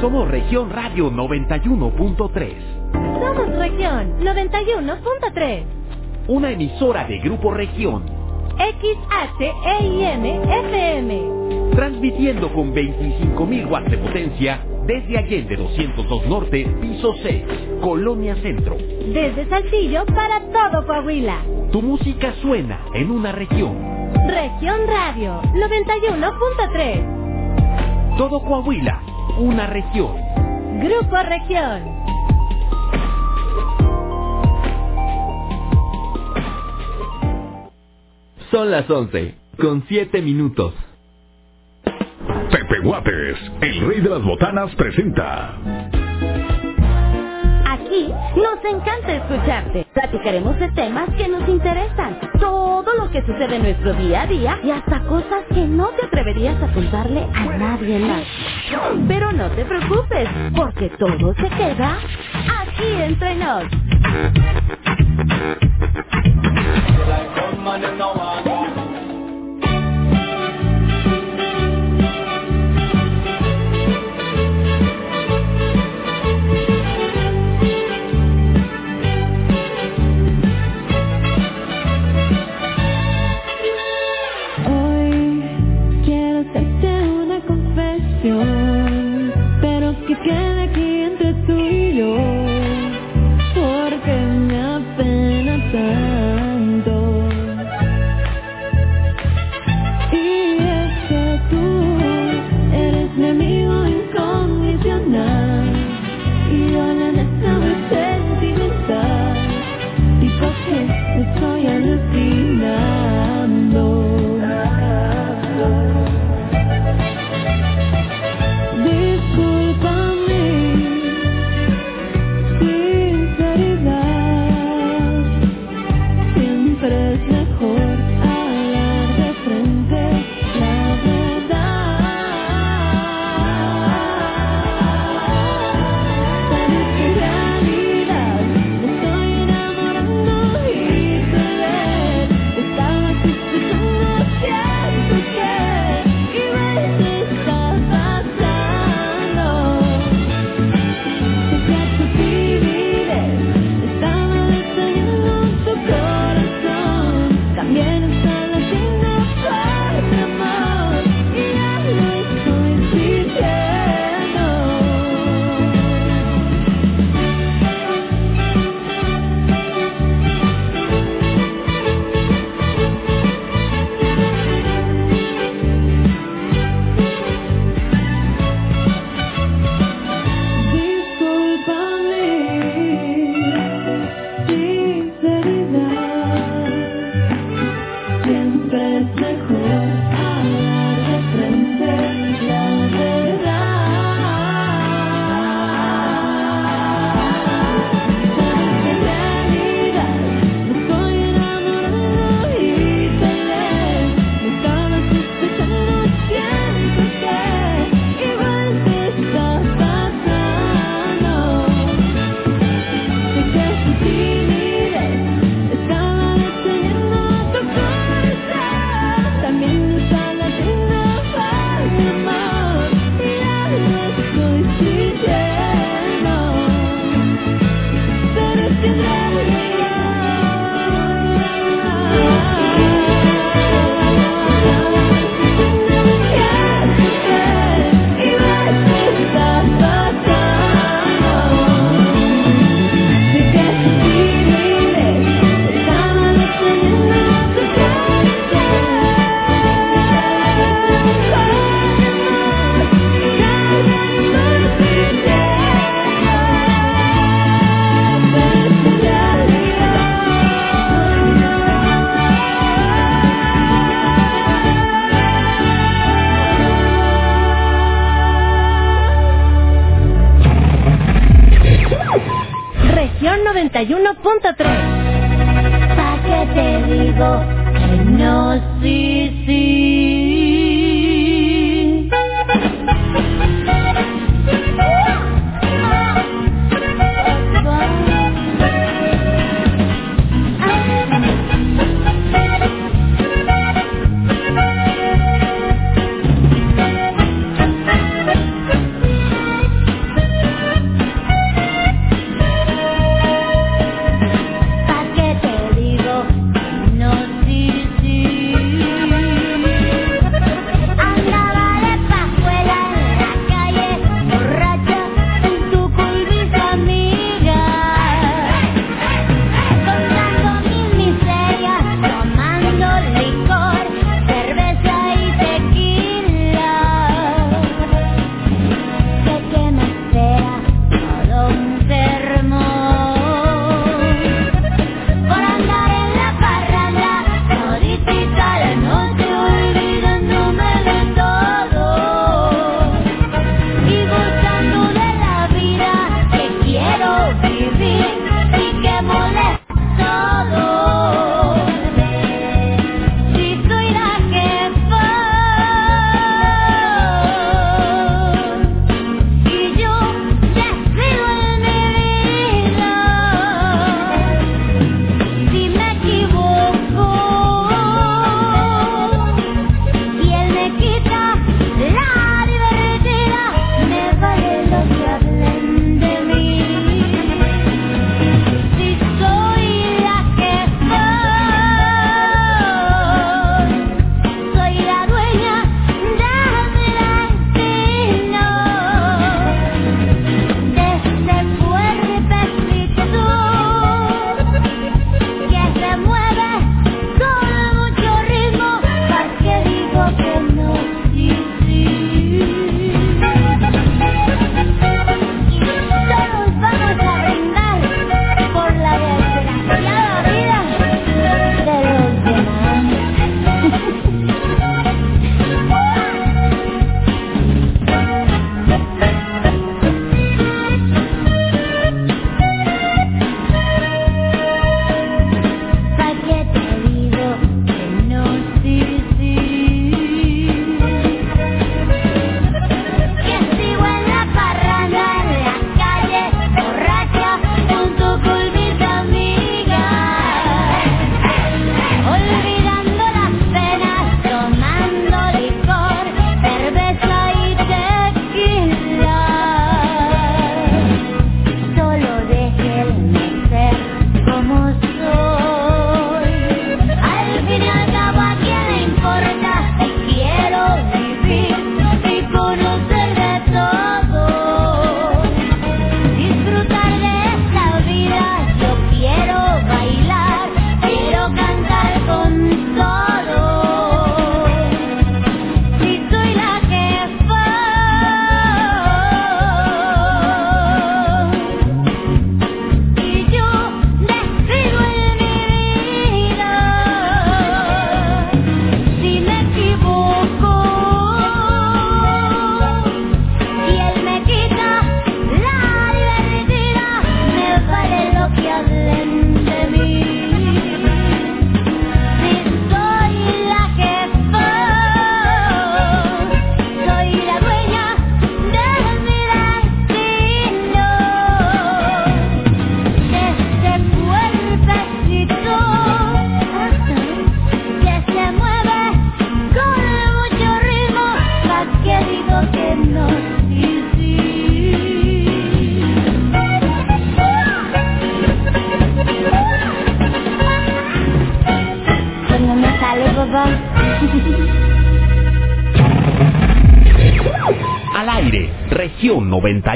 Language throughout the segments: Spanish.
Somos Región Radio 91.3. Somos Región 91.3. Una emisora de Grupo Región. XHEIM FM. Transmitiendo con 25.000 watts de potencia desde Allende 202 Norte, piso 6, Colonia Centro. Desde Saltillo para todo Coahuila. Tu música suena en una región. Región Radio 91.3. Todo Coahuila, una región. Grupo Región. Son las 11, con 7 minutos. Pepe Guates, el rey de las botanas, presenta. Nos encanta escucharte. Platicaremos de temas que nos interesan. Todo lo que sucede en nuestro día a día y hasta cosas que no te atreverías a contarle a nadie más. Pero no te preocupes, porque todo se queda aquí entre nos.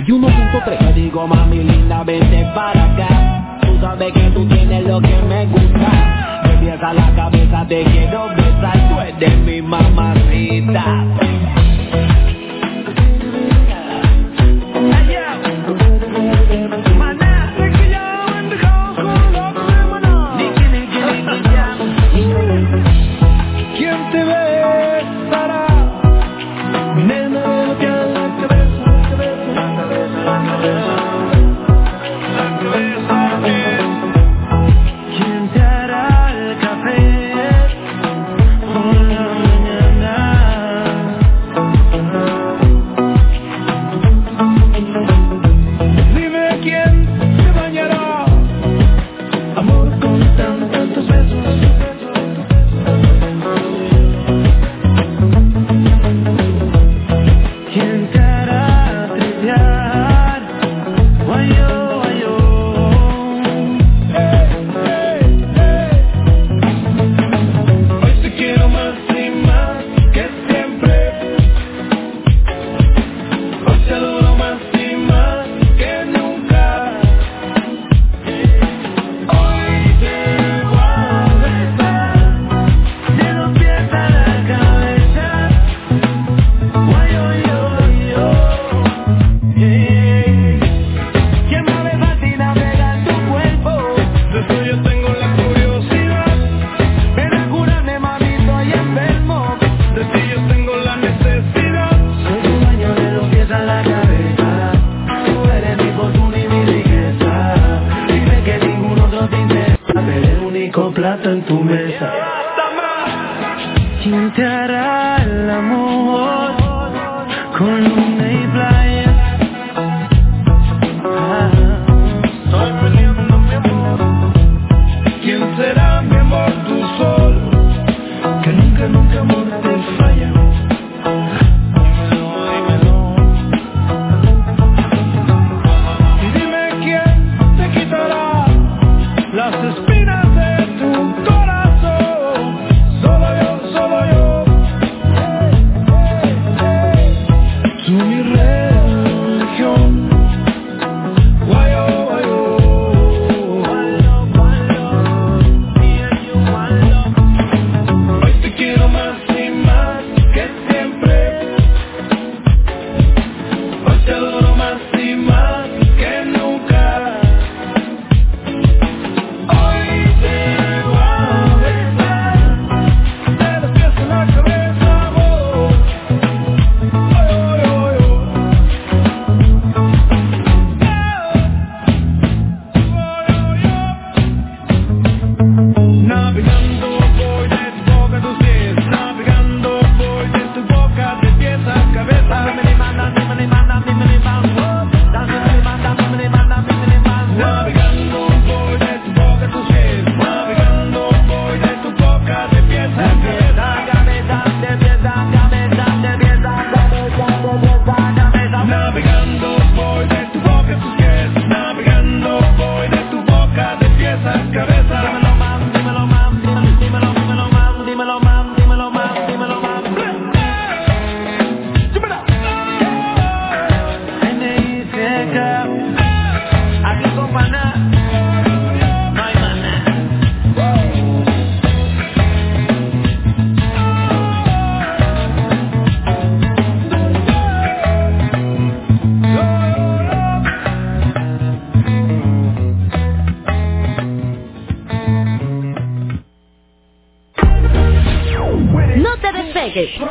Rádio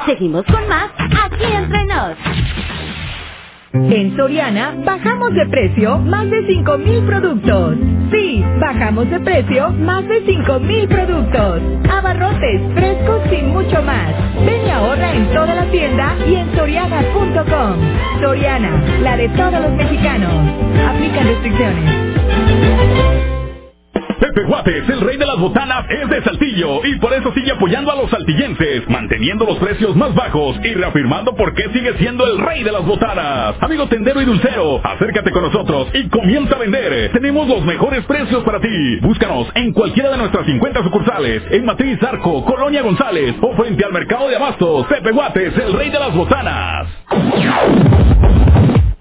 Seguimos con más aquí entre nos. En Soriana bajamos de precio más de 5.000 productos. Sí, bajamos de precio más de 5.000 productos. Abarrotes, frescos y mucho más. Ven y ahorra en toda la tienda y en soriana.com. Soriana, la de todos los mexicanos. Aplica restricciones. Pepe Guates, el rey de las botanas, es de Saltillo y por eso sigue apoyando a los saltillenses, manteniendo los precios más bajos y reafirmando por qué sigue siendo el rey de las botanas. Amigo tendero y dulcero, acércate con nosotros y comienza a vender. Tenemos los mejores precios para ti. Búscanos en cualquiera de nuestras 50 sucursales, en Matriz Arco, Colonia González o frente al mercado de abastos. Pepe Guates, el rey de las botanas.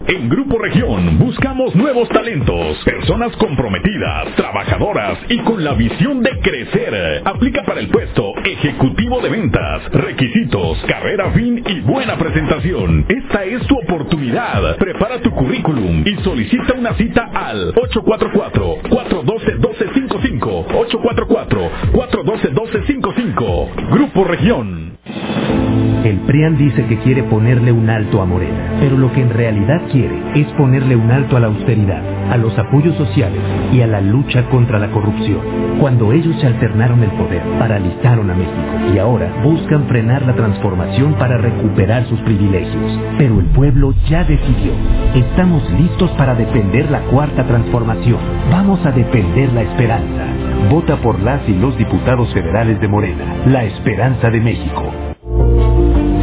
En Grupo Región buscamos nuevos talentos, personas comprometidas, trabajadoras y con la visión de crecer. Aplica para el puesto ejecutivo de ventas, requisitos, carrera fin y buena presentación. Esta es tu oportunidad. Prepara tu currículum y solicita una cita al 844-412-1255. 844-412-1255. Grupo Región. El PRIAN dice que quiere ponerle un alto a Morena, pero lo que en realidad quiere es ponerle un alto a la austeridad, a los apoyos sociales y a la lucha contra la corrupción. Cuando ellos se alternaron el poder, paralizaron a México y ahora buscan frenar la transformación para recuperar sus privilegios. Pero el pueblo ya decidió. Estamos listos para defender la cuarta transformación. Vamos a defender la esperanza. Vota por las y los diputados federales de Morena, la esperanza de México.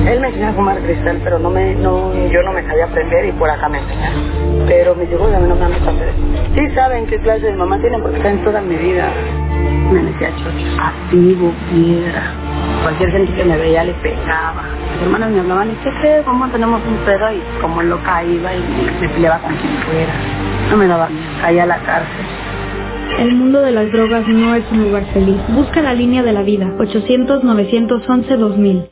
Él me enseñó a fumar cristal, pero no me, no, yo no me sabía aprender y por acá me enseñaron. Pero mis hijos a mí no me han eso. Sí saben qué clase de mamá tienen porque está en toda mi vida. Me decía chocho, activo, piedra. Cualquier gente que me veía le pegaba. Mis hermanas me hablaban, ¿y qué crees? ¿Cómo tenemos un pedo? Y como loca iba y me peleaba con quien fuera. No me daba miedo, caía a la cárcel. El mundo de las drogas no es un lugar feliz. Busca la línea de la vida. 800-911-2000.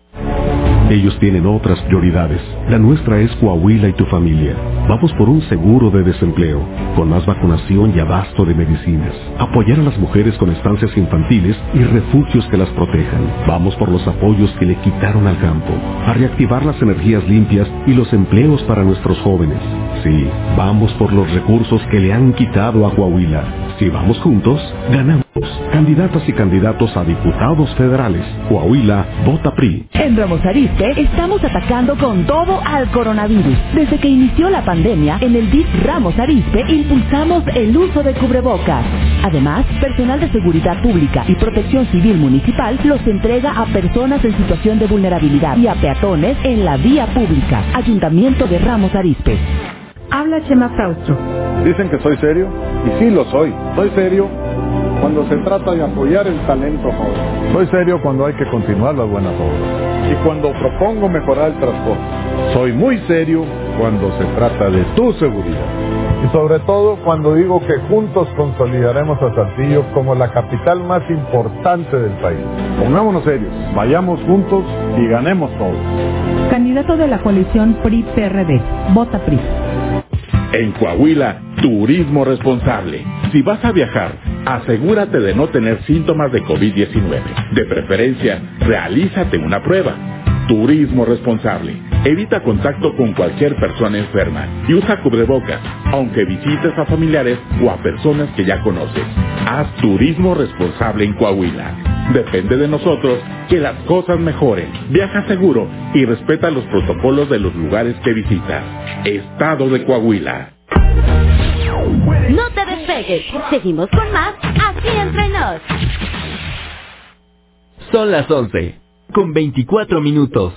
Ellos tienen otras prioridades. La nuestra es Coahuila y tu familia. Vamos por un seguro de desempleo, con más vacunación y abasto de medicinas. Apoyar a las mujeres con estancias infantiles y refugios que las protejan. Vamos por los apoyos que le quitaron al campo. A reactivar las energías limpias y los empleos para nuestros jóvenes. Sí, vamos por los recursos que le han quitado a Coahuila. Si vamos juntos, ganamos. Candidatas y candidatos a diputados federales. Coahuila, vota PRI. En Ramos Arizpe estamos atacando con todo al coronavirus. Desde que inició la pandemia, en el DIF Ramos Arizpe impulsamos el uso de cubrebocas. Además, personal de seguridad pública y protección civil municipal los entrega a personas en situación de vulnerabilidad y a peatones en la vía pública. Ayuntamiento de Ramos Arizpe. Habla Chema Fraustro. Dicen que soy serio, y sí lo soy. Soy serio cuando se trata de apoyar el talento joven. Soy serio cuando hay que continuar las buenas obras. Y cuando propongo mejorar el transporte. Soy muy serio cuando se trata de tu seguridad. Y sobre todo cuando digo que juntos consolidaremos a Saltillo como la capital más importante del país. Pongámonos serios, vayamos juntos y ganemos todos. Candidato de la coalición PRI-PRD. Vota PRI. En Coahuila, turismo responsable. Si vas a viajar, asegúrate de no tener síntomas de COVID-19. De preferencia, realízate una prueba. Turismo responsable. Evita contacto con cualquier persona enferma y usa cubrebocas, aunque visites a familiares o a personas que ya conoces. Haz turismo responsable en Coahuila. Depende de nosotros que las cosas mejoren. Viaja seguro y respeta los protocolos de los lugares que visitas. Estado de Coahuila. No te despegues. Seguimos con más aquí entre nos. Son las 11, con 24 minutos.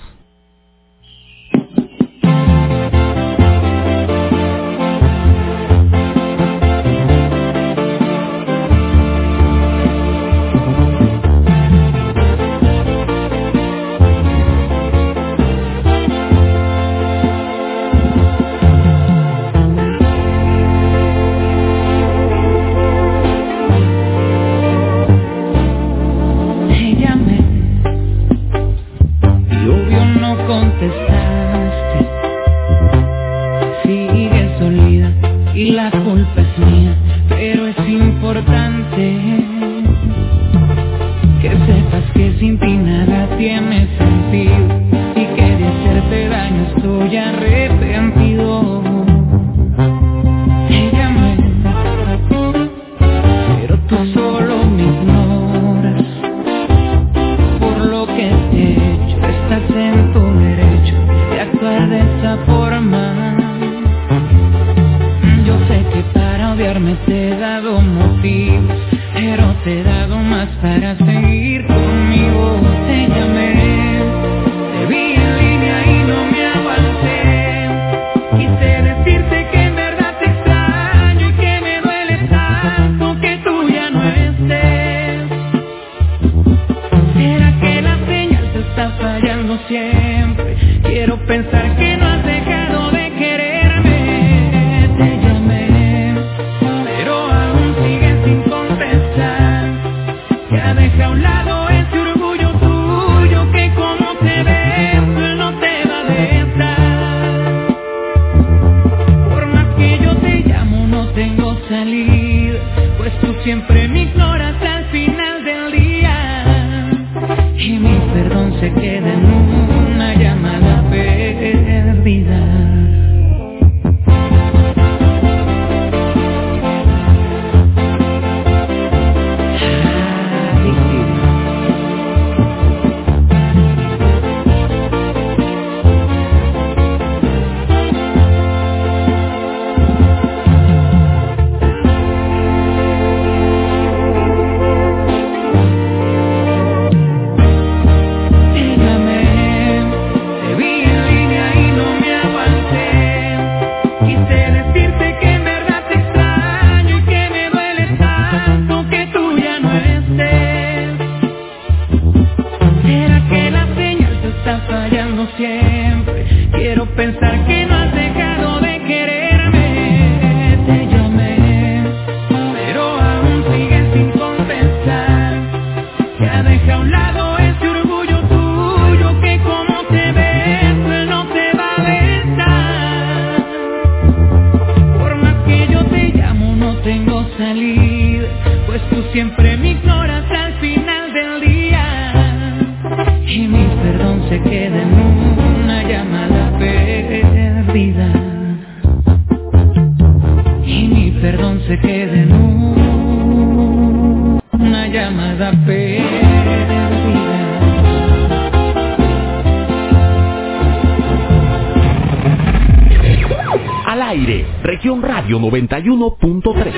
Radio 91.3.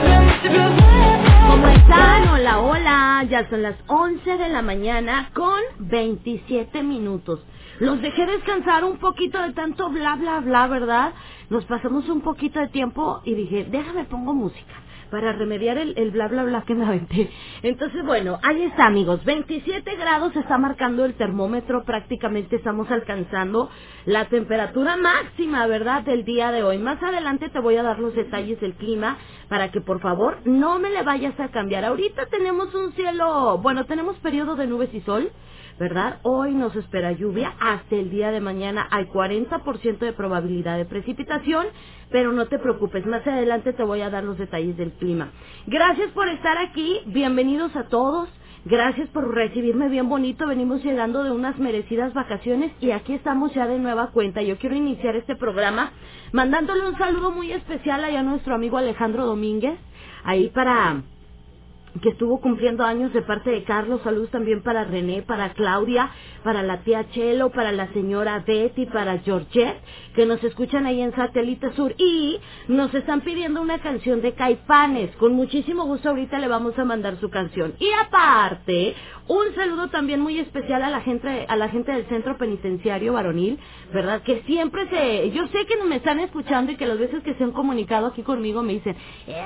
¿Cómo están? Hola, hola. Ya son las 11 de la mañana con 27 minutos. Los dejé descansar un poquito de tanto bla, bla, bla, ¿verdad? Nos pasamos un poquito de tiempo y dije, déjame pongo música para remediar el, bla, bla, bla que me aventé. Entonces, bueno, ahí está, amigos. 27 grados está marcando el termómetro. Prácticamente estamos alcanzando la temperatura máxima, ¿verdad?, del día de hoy. Más adelante te voy a dar los detalles del clima para que, por favor, no me le vayas a cambiar. Ahorita tenemos un cielo, bueno, tenemos periodo de nubes y sol. ¿Verdad? Hoy nos espera lluvia, hasta el día de mañana hay 40% de probabilidad de precipitación, pero no te preocupes, más adelante te voy a dar los detalles del clima. Gracias por estar aquí, bienvenidos a todos. Gracias por recibirme bien bonito. Venimos llegando de unas merecidas vacaciones y aquí estamos ya de nueva cuenta. Yo quiero iniciar este programa mandándole un saludo muy especial allá a nuestro amigo Alejandro Domínguez, ahí para que estuvo cumpliendo años de parte de Carlos. Saludos también para René, para Claudia, para la tía Chelo, para la señora Betty, para Georgette, que nos escuchan ahí en Satélite Sur. Y nos están pidiendo una canción de Caifanes. Con muchísimo gusto ahorita le vamos a mandar su canción. Y aparte, un saludo también muy especial a la gente, a la gente del Centro Penitenciario Varonil, ¿verdad? Que siempre se... Yo sé que me están escuchando y que las veces que se han comunicado aquí conmigo me dicen,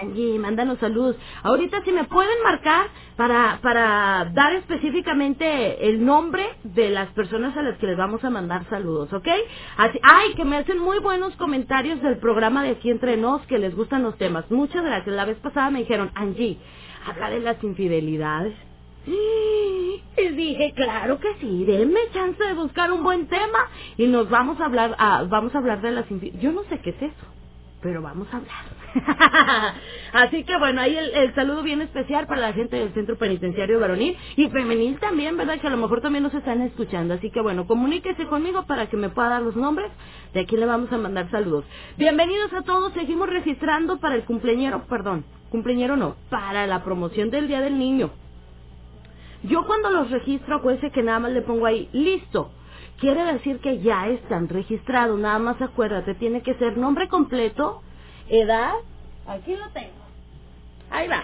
Angie, mándanos saludos. Ahorita si me pueden marcar para, para dar específicamente el nombre de las personas a las que les vamos a mandar saludos, ¿ok? Así, ay, que me hacen muy buenos comentarios del programa de aquí entre nos, que les gustan los temas. Muchas gracias. La vez pasada me dijeron, Angie, habla de las infidelidades. Y dije, claro que sí, denme chance de buscar un buen tema y nos vamos a hablar, ah, vamos a hablar de las. Yo no sé qué es eso, pero vamos a hablar. Así que bueno, ahí el, el saludo bien especial para la gente del Centro Penitenciario Varonil y Femenil también, ¿verdad? Que a lo mejor también nos están escuchando. Así que bueno, comuníquese conmigo para que me pueda dar los nombres. De aquí le vamos a mandar saludos. Bienvenidos a todos, seguimos registrando para el cumpleañero, perdón, cumpleañero no, para la promoción del Día del Niño. Yo cuando los registro, acuérdense que nada más le pongo ahí, listo. Quiere decir que ya están registrados, nada más acuérdate, tiene que ser nombre completo, edad, aquí lo tengo. Ahí va.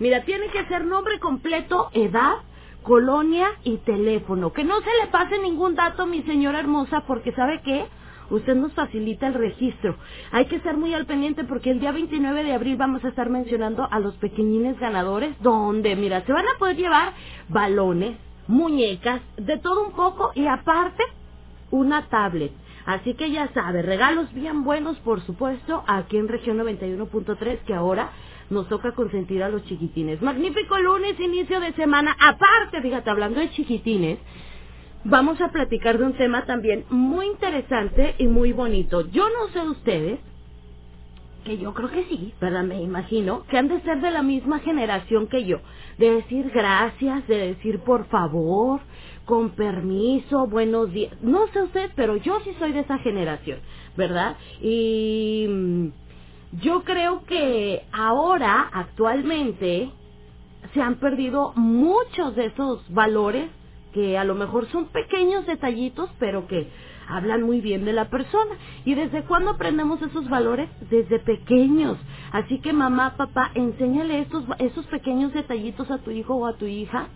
Mira, tiene que ser nombre completo, edad, colonia y teléfono. Que no se le pase ningún dato, mi señora hermosa, porque ¿sabe qué? Usted nos facilita el registro. Hay que estar muy al pendiente porque el día 29 de abril vamos a estar mencionando a los pequeñines ganadores, donde, mira, se van a poder llevar balones, muñecas, de todo un poco y aparte una tablet. Así que ya sabe, regalos bien buenos, por supuesto, aquí en región 91.3, que ahora nos toca consentir a los chiquitines. Magnífico lunes, inicio de semana. Aparte, fíjate, hablando de chiquitines, vamos a platicar de un tema también muy interesante y muy bonito. Yo no sé ustedes, que yo creo que sí, ¿verdad? Me imagino que han de ser de la misma generación que yo, de decir gracias, de decir por favor, con permiso, buenos días. No sé ustedes, pero yo sí soy de esa generación, ¿verdad? Y mm, yo creo que ahora, actualmente, se han perdido muchos de esos valores que a lo mejor son pequeños detallitos, pero que hablan muy bien de la persona. ¿Y desde cuándo aprendemos esos valores? Desde pequeños. Así que mamá, papá, enséñale estos, esos pequeños detallitos a tu hijo o a tu hija,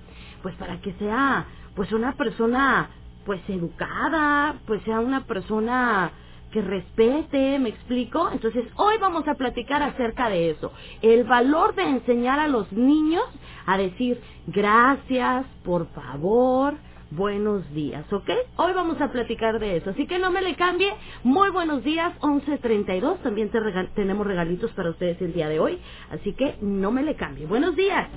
pues para que sea, pues una persona, pues educada, pues sea una persona que respete, ¿me explico? Entonces, hoy vamos a platicar acerca de eso. El valor de enseñar a los niños a decir gracias, por favor, buenos días, ¿ok? Hoy vamos a platicar de eso, así que no me le cambie. Muy buenos días, 11.32, también tenemos regalitos para ustedes el día de hoy, así que no me le cambie. Buenos días.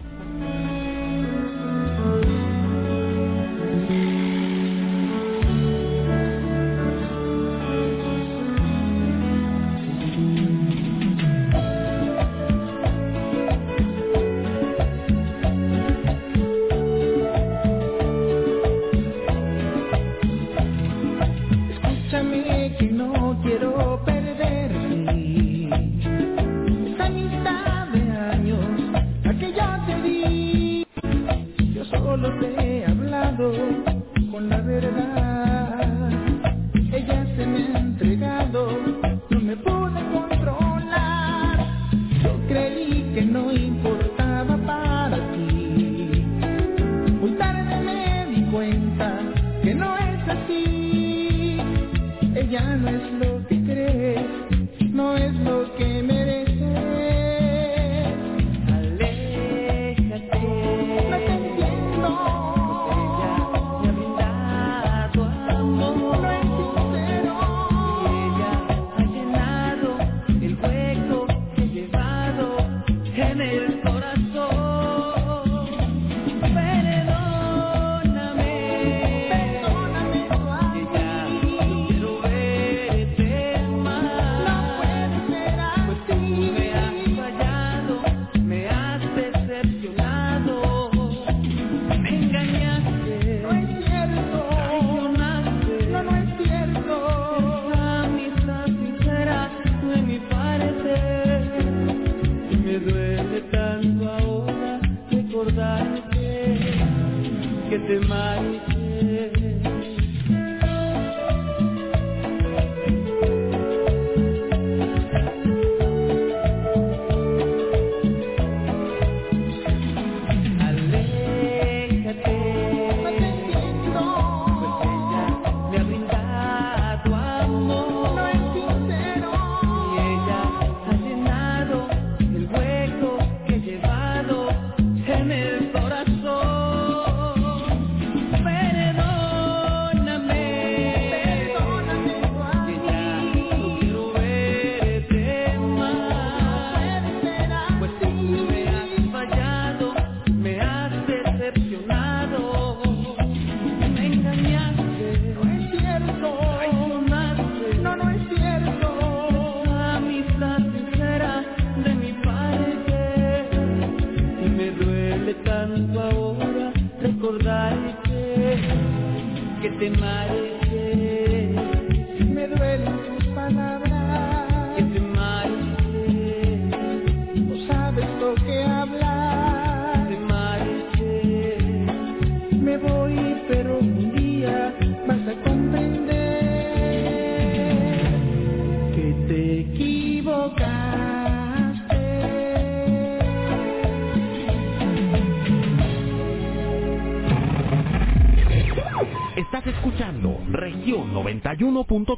91.3.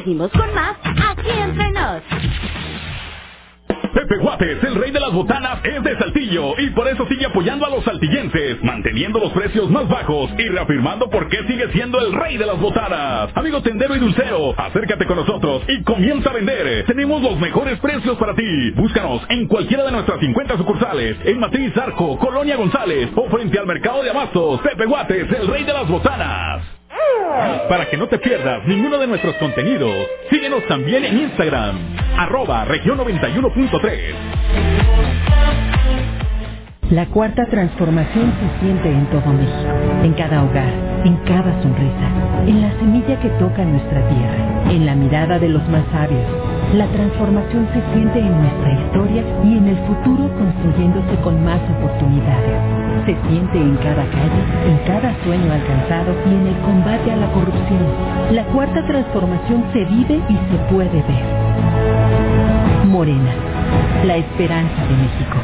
Seguimos con más aquí entre nos. Pepe Guates, el rey de las botanas, es de Saltillo y por eso sigue apoyando a los saltillenses, manteniendo los precios más bajos y reafirmando por qué sigue siendo el rey de las botanas. Amigo tendero y dulcero, acércate con nosotros y comienza a vender. Tenemos los mejores precios para ti. Búscanos en cualquiera de nuestras 50 sucursales, en Matriz Arco, Colonia González o frente al Mercado de Abastos. Pepe Guates, el rey de las botanas. Para que no te pierdas ninguno de nuestros contenidos, síguenos también en Instagram, arroba región 91.3. La cuarta transformación se siente en todo México, en cada hogar, en cada sonrisa, en la semilla que toca nuestra tierra, en la mirada de los más sabios. La transformación se siente en nuestra historia y en el futuro construyéndose con más oportunidades. Se siente en cada calle, en cada sueño alcanzado y en el combate a la corrupción. La cuarta transformación se vive y se puede ver. Morena, la esperanza de México.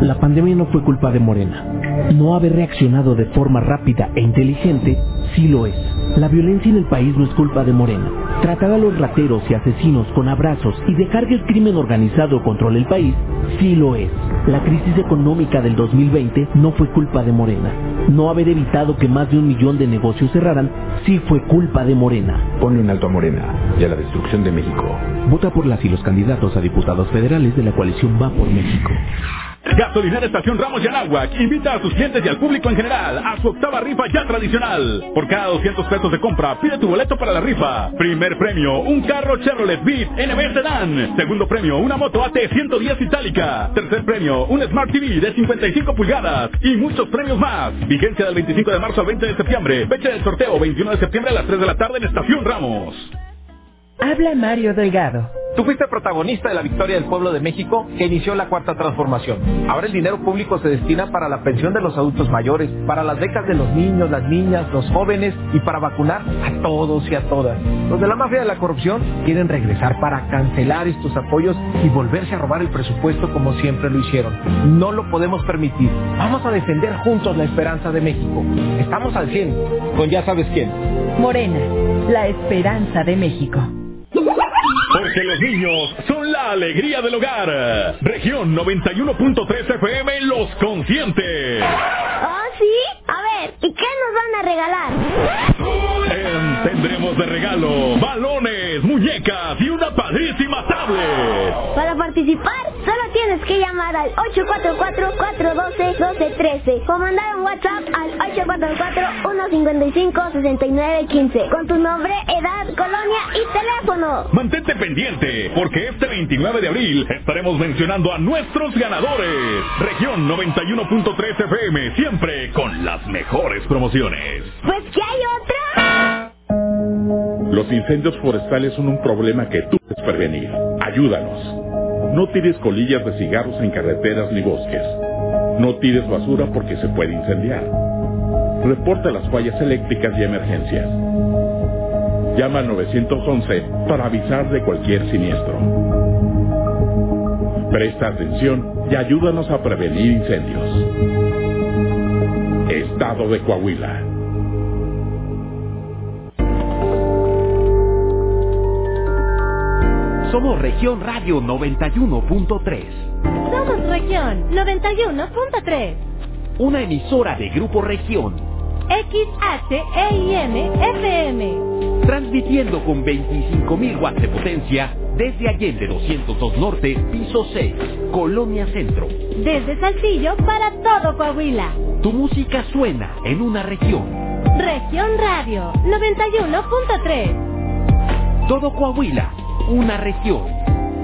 La pandemia no fue culpa de Morena. No haber reaccionado de forma rápida e inteligente sí lo es. La violencia en el país no es culpa de Morena. Tratar a los rateros y asesinos con abrazos y dejar que el crimen organizado controle el país, sí lo es. La crisis económica del 2020 no fue culpa de Morena. No haber evitado que más de un millón de negocios cerraran, sí fue culpa de Morena. Ponle un alto a Morena y a la destrucción de México. Vota por las y los candidatos a diputados federales de la coalición Va por México. Gasolinera Estación Ramos Yanahuac invita a sus clientes y al público en general a su octava rifa ya tradicional. Por cada 200 pesos de compra, pide tu boleto para la rifa. Primer premio, un carro Chevrolet Beat NB Sedan. Segundo premio, una moto AT 110 itálica. Tercer premio, un Smart TV de 55 pulgadas. Y muchos premios más. Vigencia del 25 de marzo al 20 de septiembre. Fecha del sorteo 21 de septiembre a las 3 de la tarde en Estación Ramos. Habla Mario Delgado. Tú fuiste protagonista de la victoria del pueblo de México que inició la cuarta transformación. Ahora el dinero público se destina para la pensión de los adultos mayores, para las becas de los niños, las niñas, los jóvenes y para vacunar a todos y a todas. Los de la mafia de la corrupción quieren regresar para cancelar estos apoyos y volverse a robar el presupuesto como siempre lo hicieron. No lo podemos permitir. Vamos a defender juntos la esperanza de México. Estamos al 100 con ya sabes quién. Morena, la esperanza de México. Porque los niños son la alegría del hogar. Región 91.3 FM los consiente. ¿Oh, sí? A ver, ¿y qué nos van a regalar? Em, tendremos de regalo balones, muñecas y una padrísima tablet. Para participar, solo tienes que llamar al 844-412-1213 o mandar un WhatsApp al 844-155-6915 con tu nombre, edad, colonia y teléfono. Mantente pendiente, porque este 29 de abril estaremos mencionando a nuestros ganadores. Región 91.3 FM, siempre con las mejores promociones. Pues que hay otra. Los incendios forestales son un problema que tú puedes prevenir. Ayúdanos. No tires colillas de cigarros en carreteras ni bosques. No tires basura porque se puede incendiar. Reporta las fallas eléctricas y emergencias. Llama al 911 para avisar de cualquier siniestro. Presta atención y ayúdanos a prevenir incendios. Estado de Coahuila. Somos Región Radio 91.3, Somos región 91.3. una emisora de Grupo Región, XHEIM FM. transmitiendo con 25.000 watts de potencia desde Allende 202 Norte, piso 6, Colonia Centro. Desde Saltillo para todo Coahuila. Tu música suena en una región. Región Radio 91.3. Todo Coahuila, una región.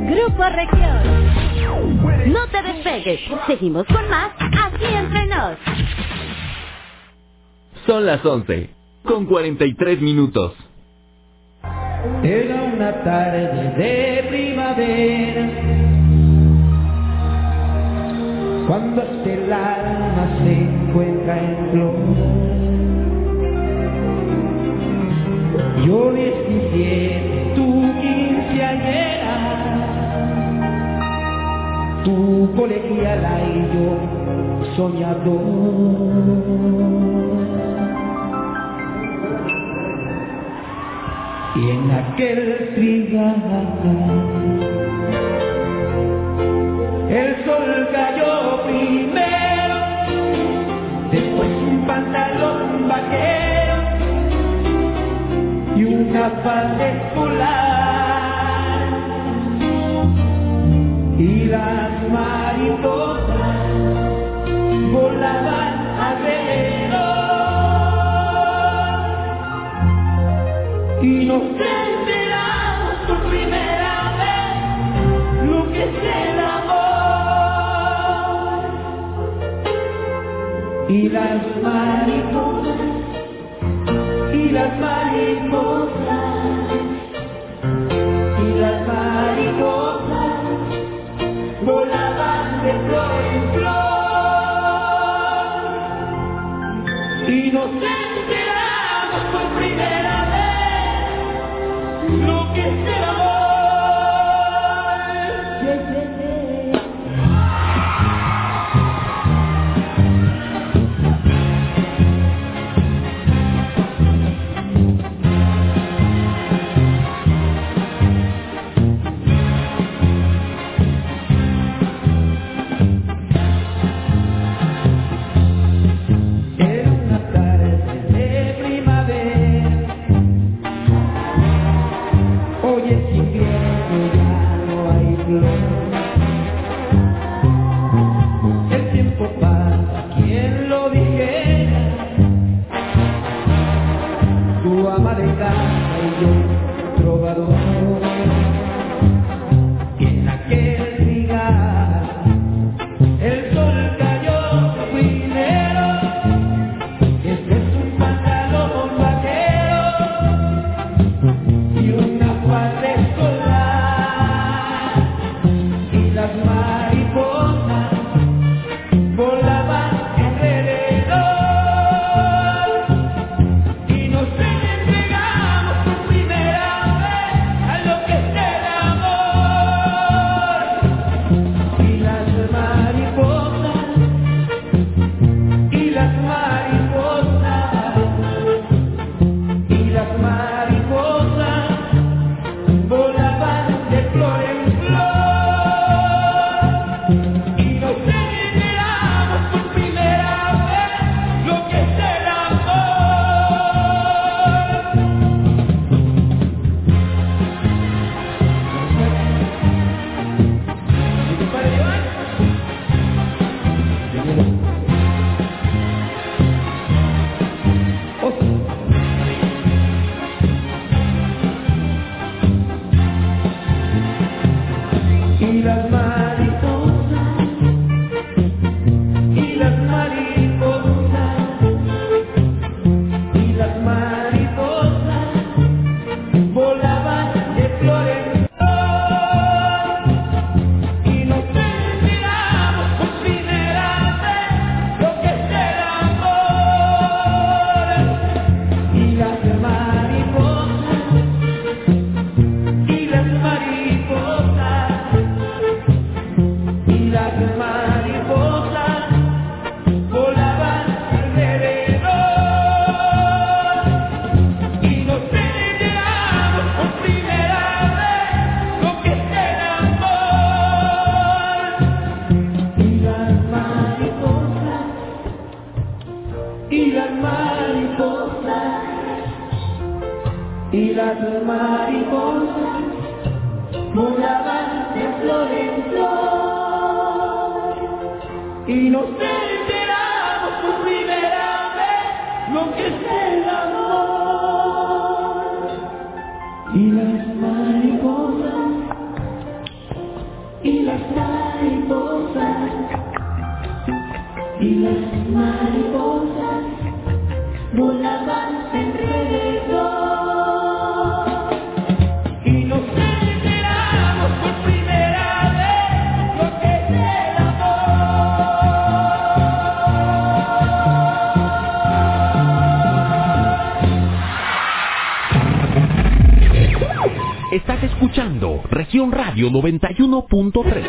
Grupo Región. No te despegues. Seguimos con más aquí entre nos. Son las 11, con 43 minutos. Era una tarde de primavera cuando este el alma se encuentra en flor. Yo 17, tú tu colegiala y yo soñador. Y en aquel trigal el sol cayó primero, después un pantalón vaquero y una falda escolar. Y las mariposas volaban alrededor. y nos enteramos por primera vez lo que es el amor. Y las mariposas, y las mariposas, flor. Y las mariposas volaban de flor en flor. Y nos enteramos por primera vez lo que es el amor. Y las mariposas y las mariposas y las mariposas volaban Radio 91.3.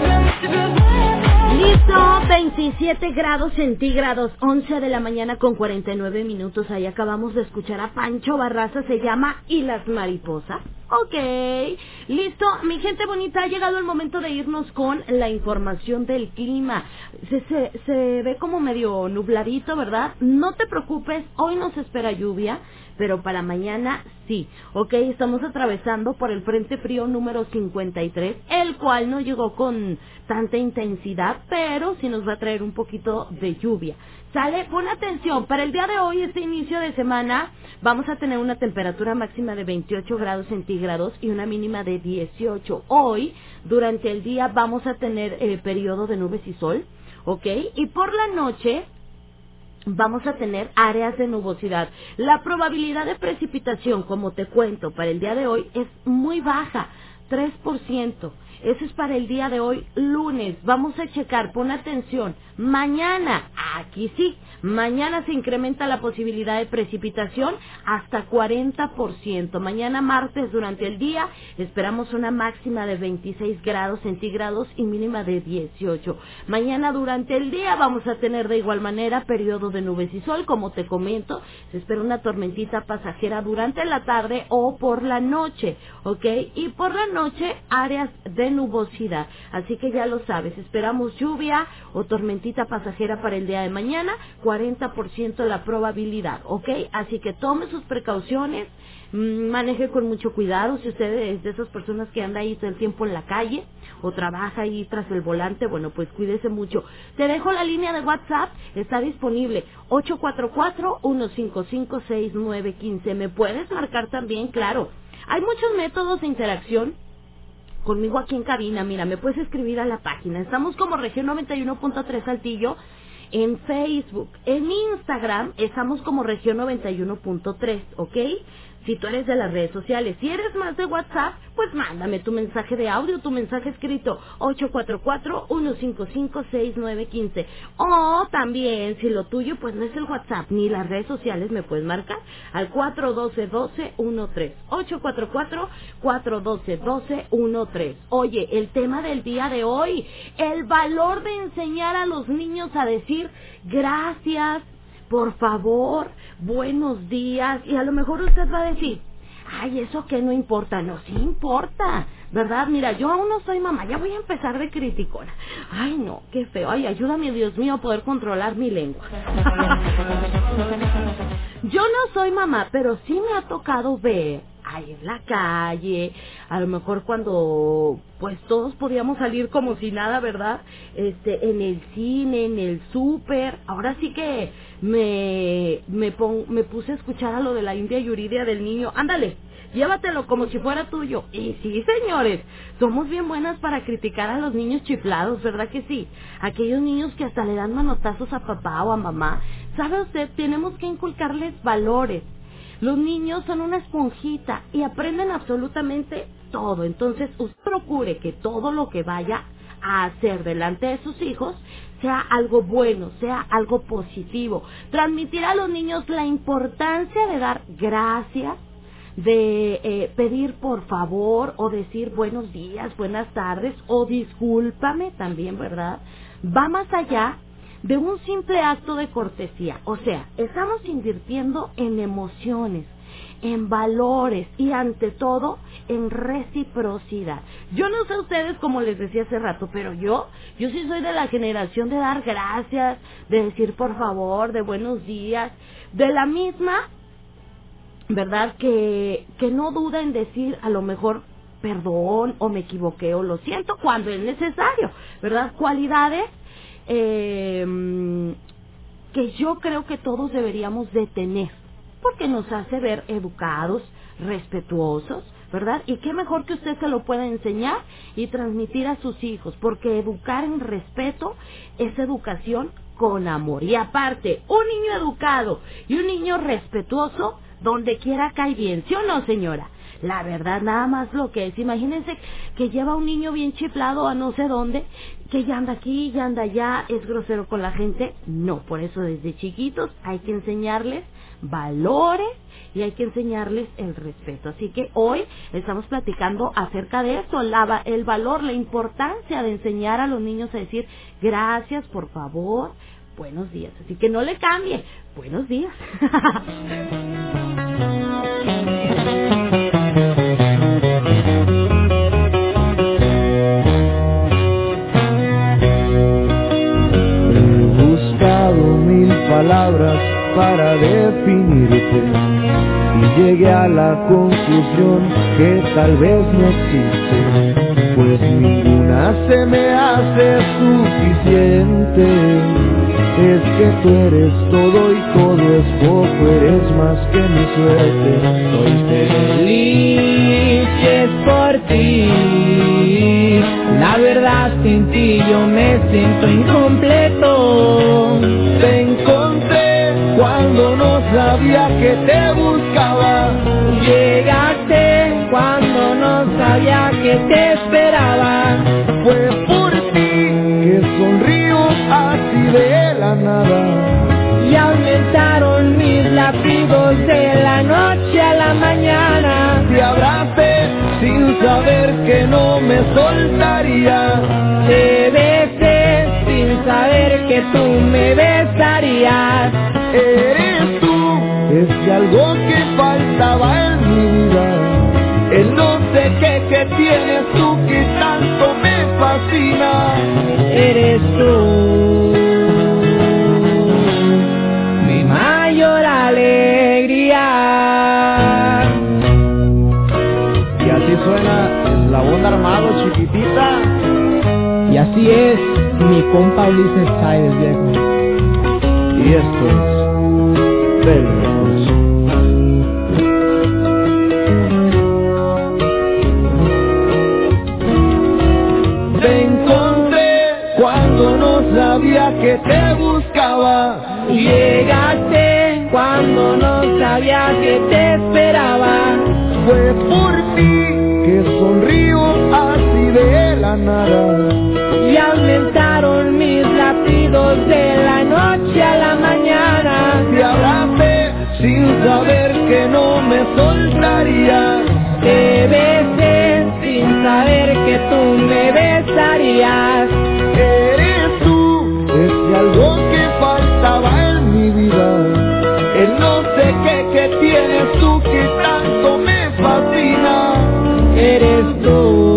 Listo, 27 grados centígrados, 11 de la mañana con 49 minutos. Ahí acabamos de escuchar a Pancho Barraza, se llama Y las mariposas. Ok, listo, mi gente bonita, ha llegado el momento de irnos con la información del clima. Se, se, se ve como medio nubladito, ¿verdad? No te preocupes, hoy nos espera lluvia, pero para mañana sí. Ok, estamos atravesando por el Frente Frío número 53, el cual no llegó con tanta intensidad, pero sí nos va a traer un poquito de lluvia. Sale, pon atención, para el día de hoy, este inicio de semana, vamos a tener una temperatura máxima de 28 grados centígrados y una mínima de 18. Hoy, durante el día, vamos a tener eh, periodo de nubes y sol, ¿ok? Y por la noche, vamos a tener áreas de nubosidad. La probabilidad de precipitación, como te cuento, para el día de hoy es muy baja, 3%. Eso es para el día de hoy, lunes. Vamos a checar, pon atención. Mañana, aquí sí, mañana se incrementa la posibilidad de precipitación hasta 40%. Mañana martes durante el día esperamos una máxima de 26 grados centígrados y mínima de 18. Mañana durante el día vamos a tener de igual manera periodo de nubes y sol, como te comento. Se espera una tormentita pasajera durante la tarde o por la noche, ¿ok? Y por la noche áreas de nubosidad. Así que ya lo sabes, esperamos lluvia o tormentita pasajera para el día de mañana, 40% la probabilidad, ¿ok? Así que tome sus precauciones, mm, maneje con mucho cuidado si usted es de esas personas que anda ahí todo el tiempo en la calle o trabaja ahí tras el volante, bueno, pues cuídese mucho. Te dejo la línea de WhatsApp, está disponible 844-155-6915. Me puedes marcar también, claro. Hay muchos métodos de interacción conmigo aquí en cabina. Mira, me puedes escribir a la página. Estamos como región 91.3 Saltillo en Facebook. En Instagram estamos como región 91.3, ¿ok? Si tú eres de las redes sociales, si eres más de WhatsApp, pues mándame tu mensaje de audio, tu mensaje escrito 844-155-6915. O también, si lo tuyo pues no es el WhatsApp ni las redes sociales, me puedes marcar al 412-1213. 844-412-1213. Oye, el tema del día de hoy, el valor de enseñar a los niños a decir gracias, por favor, buenos días, y a lo mejor usted va a decir, ay, eso que no importa, no, sí importa, ¿verdad? Mira, yo aún no soy mamá, ya voy a empezar de criticona. Ay, no, qué feo, ay, ayúdame, Dios mío, a poder controlar mi lengua. Yo no soy mamá, pero sí me ha tocado ver a ay, en la calle, a lo mejor cuando pues todos podíamos salir como si nada, ¿verdad? Este, en el cine, en el súper. Ahora sí que me me me puse a escuchar a lo de la India Yuridia del niño. Ándale, llévatelo como si fuera tuyo. Y sí, señores, somos bien buenas para criticar a los niños chiflados, ¿verdad que sí? Aquellos niños que hasta le dan manotazos a papá o a mamá. ¿Sabe usted? Tenemos que inculcarles valores. Los niños son una esponjita y aprenden absolutamente todo. Entonces, usted procure que todo lo que vaya a hacer delante de sus hijos sea algo bueno, sea algo positivo. Transmitir a los niños la importancia de dar gracias, de eh, pedir por favor o decir buenos días, buenas tardes o discúlpame también, ¿verdad? Va más allá de un simple acto de cortesía. O sea, estamos invirtiendo en emociones, en valores y ante todo en reciprocidad. Yo no sé ustedes como les decía hace rato, pero yo, yo sí soy de la generación de dar gracias, de decir por favor, de buenos días, de la misma ¿verdad? Que, que no duda en decir a lo mejor perdón o me equivoqué o lo siento cuando es necesario, ¿verdad? Cualidades eh, que yo creo que todos deberíamos de tener, porque nos hace ver educados, respetuosos, ¿verdad? Y qué mejor que usted se lo pueda enseñar y transmitir a sus hijos, porque educar en respeto es educación con amor. Y aparte, un niño educado y un niño respetuoso, donde quiera cae bien, ¿sí o no, señora? La verdad, nada más lo que es. Imagínense que lleva un niño bien chiflado a no sé dónde, que ya anda aquí, ya anda allá, es grosero con la gente. No, por eso desde chiquitos hay que enseñarles valores y hay que enseñarles el respeto. Así que hoy estamos platicando acerca de esto, el valor, la importancia de enseñar a los niños a decir gracias, por favor, buenos días. Así que no le cambie, buenos días. palabras para definirte y llegué a la conclusión que tal vez no existe, pues ninguna se me hace suficiente. Es que tú eres todo y todo es poco, eres más que mi suerte. Soy feliz y por ti. La verdad sin ti yo me siento incompleto. Te encontré cuando no sabía que te buscaba. Llegaste cuando no sabía que te esperaba. Fue por ti que sonrío así de la nada. Y aumentaron mis latidos de la noche a la mañana. Saber que no me soltaría. Te besé sin saber que tú me besarías. Eres tú, es algo que faltaba en mi vida. El no sé qué que tienes tú que tanto me fascina. Eres tú Chiquitita. Y así es mi compa Ulises Chávez, viejo. Y esto es Bel Records. Te encontré cuando no sabía que te buscaba. Llegaste cuando no sabía que te Y aumentaron mis latidos de la noche a la mañana. Te abracé sin saber que no me soltaría. Te besé sin saber que tú me besarías. Eres tú, es algo que faltaba en mi vida. El no sé qué que tienes tú que tanto me fascina. Eres tú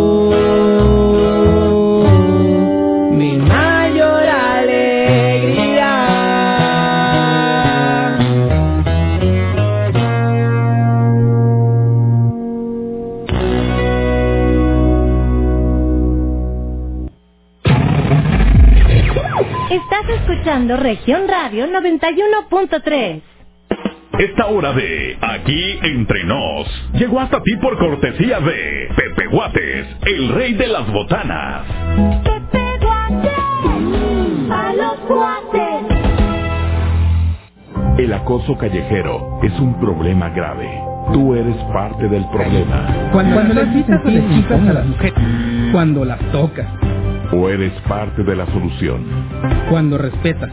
escuchando Región Radio 91.3. Esta hora de Aquí Entre Nos llegó hasta ti por cortesía de Pepe Guates, el rey de las botanas. A los cuates. El acoso callejero es un problema grave. Tú eres parte del problema. Cuando, cuando les quitas a las mujeres, cuando las tocas, O eres parte de la solución. cuando respetas,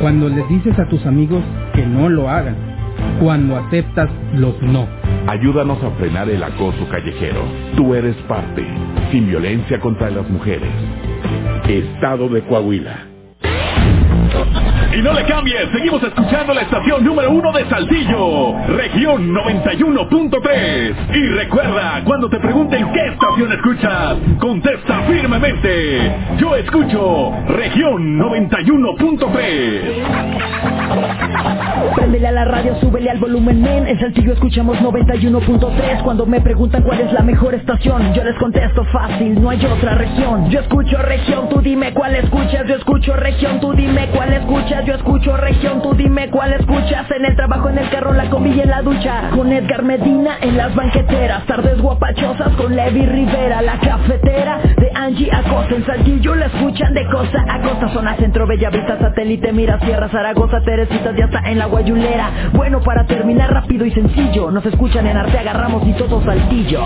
cuando les dices a tus amigos que no lo hagan, cuando aceptas los no. Ayúdanos a frenar el acoso callejero. Tú eres parte. Sin violencia contra las mujeres. Estado de Coahuila. Y no le cambies, seguimos escuchando la estación número uno de Saltillo, región 91.3. Y recuerda, cuando te pregunten qué estación escuchas, contesta firmemente. Yo escucho región 91.3. Préndele a la radio, súbele al volumen, men. En Saltillo escuchamos 91.3. Cuando me preguntan cuál es la mejor estación, yo les contesto fácil, no hay otra región. Yo escucho región, tú dime cuál escuchas. Yo escucho región, tú dime cuál escuchas. Yo escucho región, tú dime cuál escuchas. En el trabajo, en el carro, la comida y en la ducha. Con Edgar Medina en las banqueteras. Tardes guapachosas con Levi Rivera. La cafetera de Angie Acosta. En Saltillo la escuchan de costa a costa. Zona centro, Bellavista, satélite, mira, Sierra, Zaragoza, Teresitas, ya está en la guayulera. Bueno, para terminar rápido y sencillo. Nos escuchan en Arte, agarramos y todo Saltillo.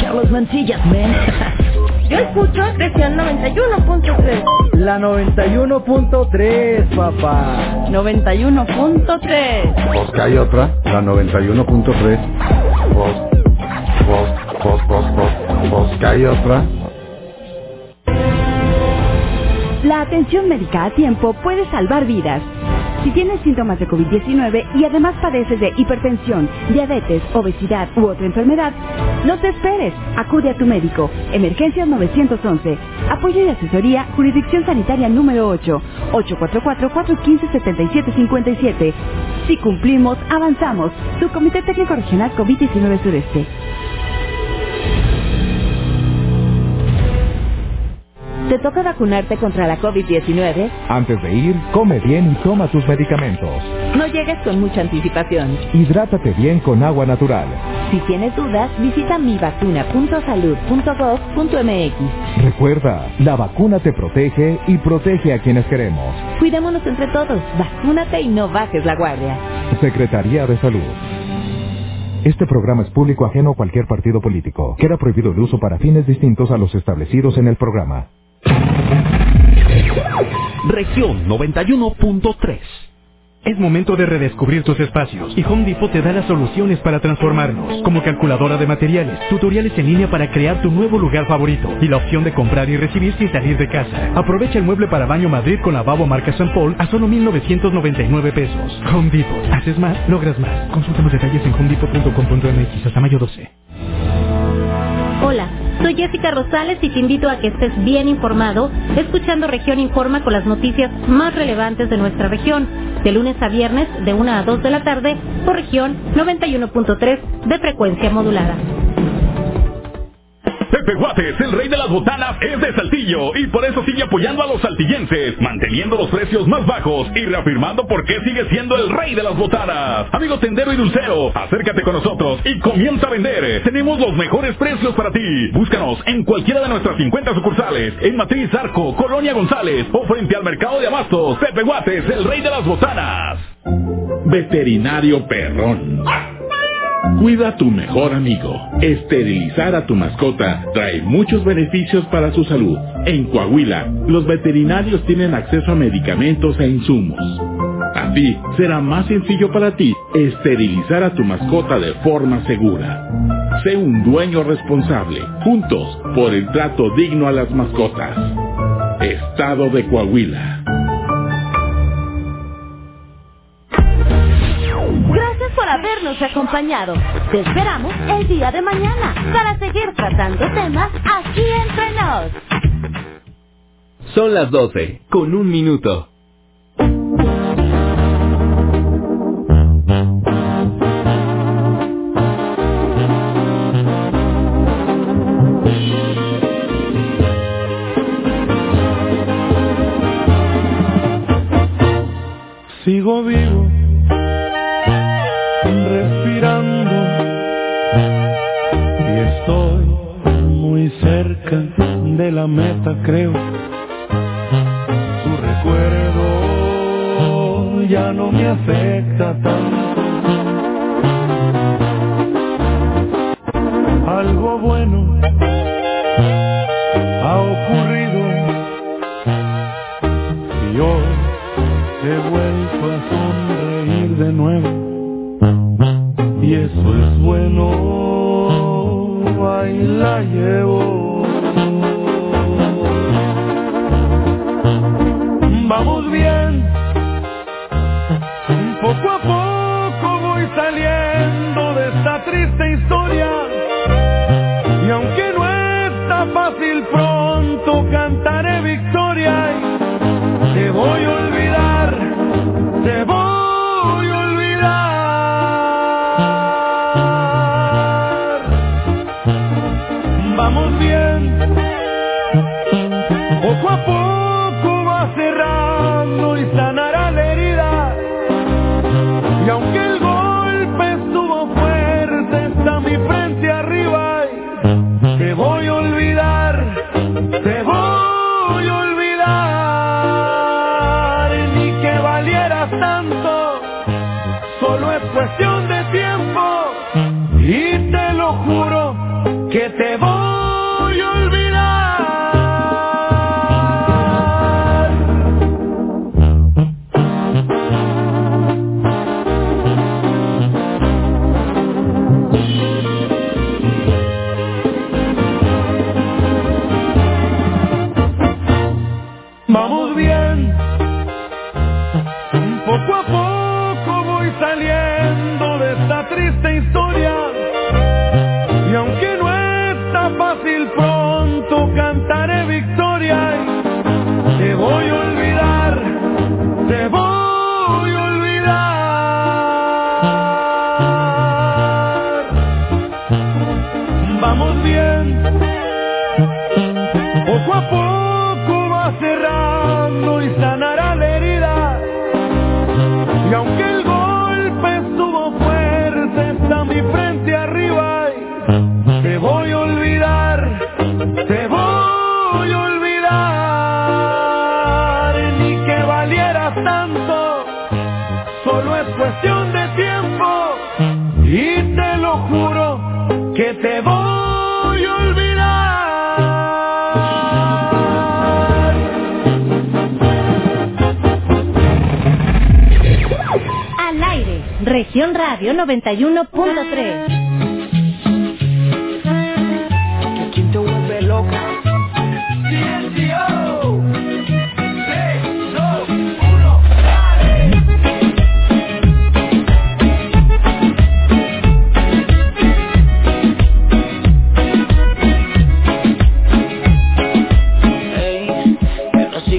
Carlos Mancillas, men. Yo escucho región 91.3. La 91.3, papá. 91.3. Pues que hay otra, la 91.3. Pues, pues, pues, pues, pues, pues que hay otra. La atención médica a tiempo puede salvar vidas. Si tienes síntomas de COVID-19 y además padeces de hipertensión, diabetes, obesidad u otra enfermedad, no te esperes. Acude a tu médico. Emergencias 911. Apoyo y asesoría, Jurisdicción Sanitaria número 8. 844-415-7757. Si cumplimos, avanzamos. Su Comité Técnico Regional COVID-19 Sureste. ¿Te toca vacunarte contra la COVID-19? Antes de ir, come bien y toma tus medicamentos. No llegues con mucha anticipación. Hidrátate bien con agua natural. Si tienes dudas, visita mivacuna.salud.gov.mx. Recuerda, la vacuna te protege y protege a quienes queremos. Cuidémonos entre todos. Vacúnate y no bajes la guardia. Secretaría de Salud. Este programa es público ajeno a cualquier partido político. Queda prohibido el uso para fines distintos a los establecidos en el programa. Región 91.3. Es momento de redescubrir tus espacios y Home Depot te da las soluciones para transformarnos, como calculadora de materiales, tutoriales en línea para crear tu nuevo lugar favorito y la opción de comprar y recibir sin salir de casa. Aprovecha el mueble para baño Madrid con lavabo marca St. Paul a solo 1,999 pesos. Home Depot. Haces más, logras más. Consulta más detalles en homedepot.com.mx hasta mayo 12. Soy Jessica Rosales y te invito a que estés bien informado escuchando Región Informa con las noticias más relevantes de nuestra región, de lunes a viernes de 1 a 2 de la tarde por región 91.3 de frecuencia modulada. Pepe Guates, el rey de las botanas, es de Saltillo y por eso sigue apoyando a los saltillenses, manteniendo los precios más bajos y reafirmando por qué sigue siendo el rey de las botanas. Amigo tendero y dulcero, acércate con nosotros y comienza a vender. Tenemos los mejores precios para ti. Búscanos en cualquiera de nuestras 50 sucursales, en Matriz Arco, Colonia González o frente al mercado de abastos. Pepe Guates, el rey de las botanas. Veterinario Perrón. Cuida a tu mejor amigo. Esterilizar a tu mascota trae muchos beneficios para su salud. En Coahuila, los veterinarios tienen acceso a medicamentos e insumos. Así, será más sencillo para ti esterilizar a tu mascota de forma segura. Sé un dueño responsable, juntos, por el trato digno a las mascotas. Estado de Coahuila. por habernos acompañado. Te esperamos el día de mañana para seguir tratando temas aquí entre nos. Son las 12, con un minuto. Sigo vivo la meta, creo. Tu recuerdo ya no me afecta tanto. Algo bueno ha ocurrido y yo he vuelto a sonreír de nuevo. Y eso es bueno, ahí la llevo.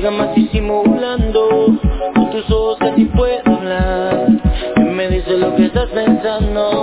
llega más disimulando Con tus ojos casi puedo hablar. Y me dice lo que estás pensando.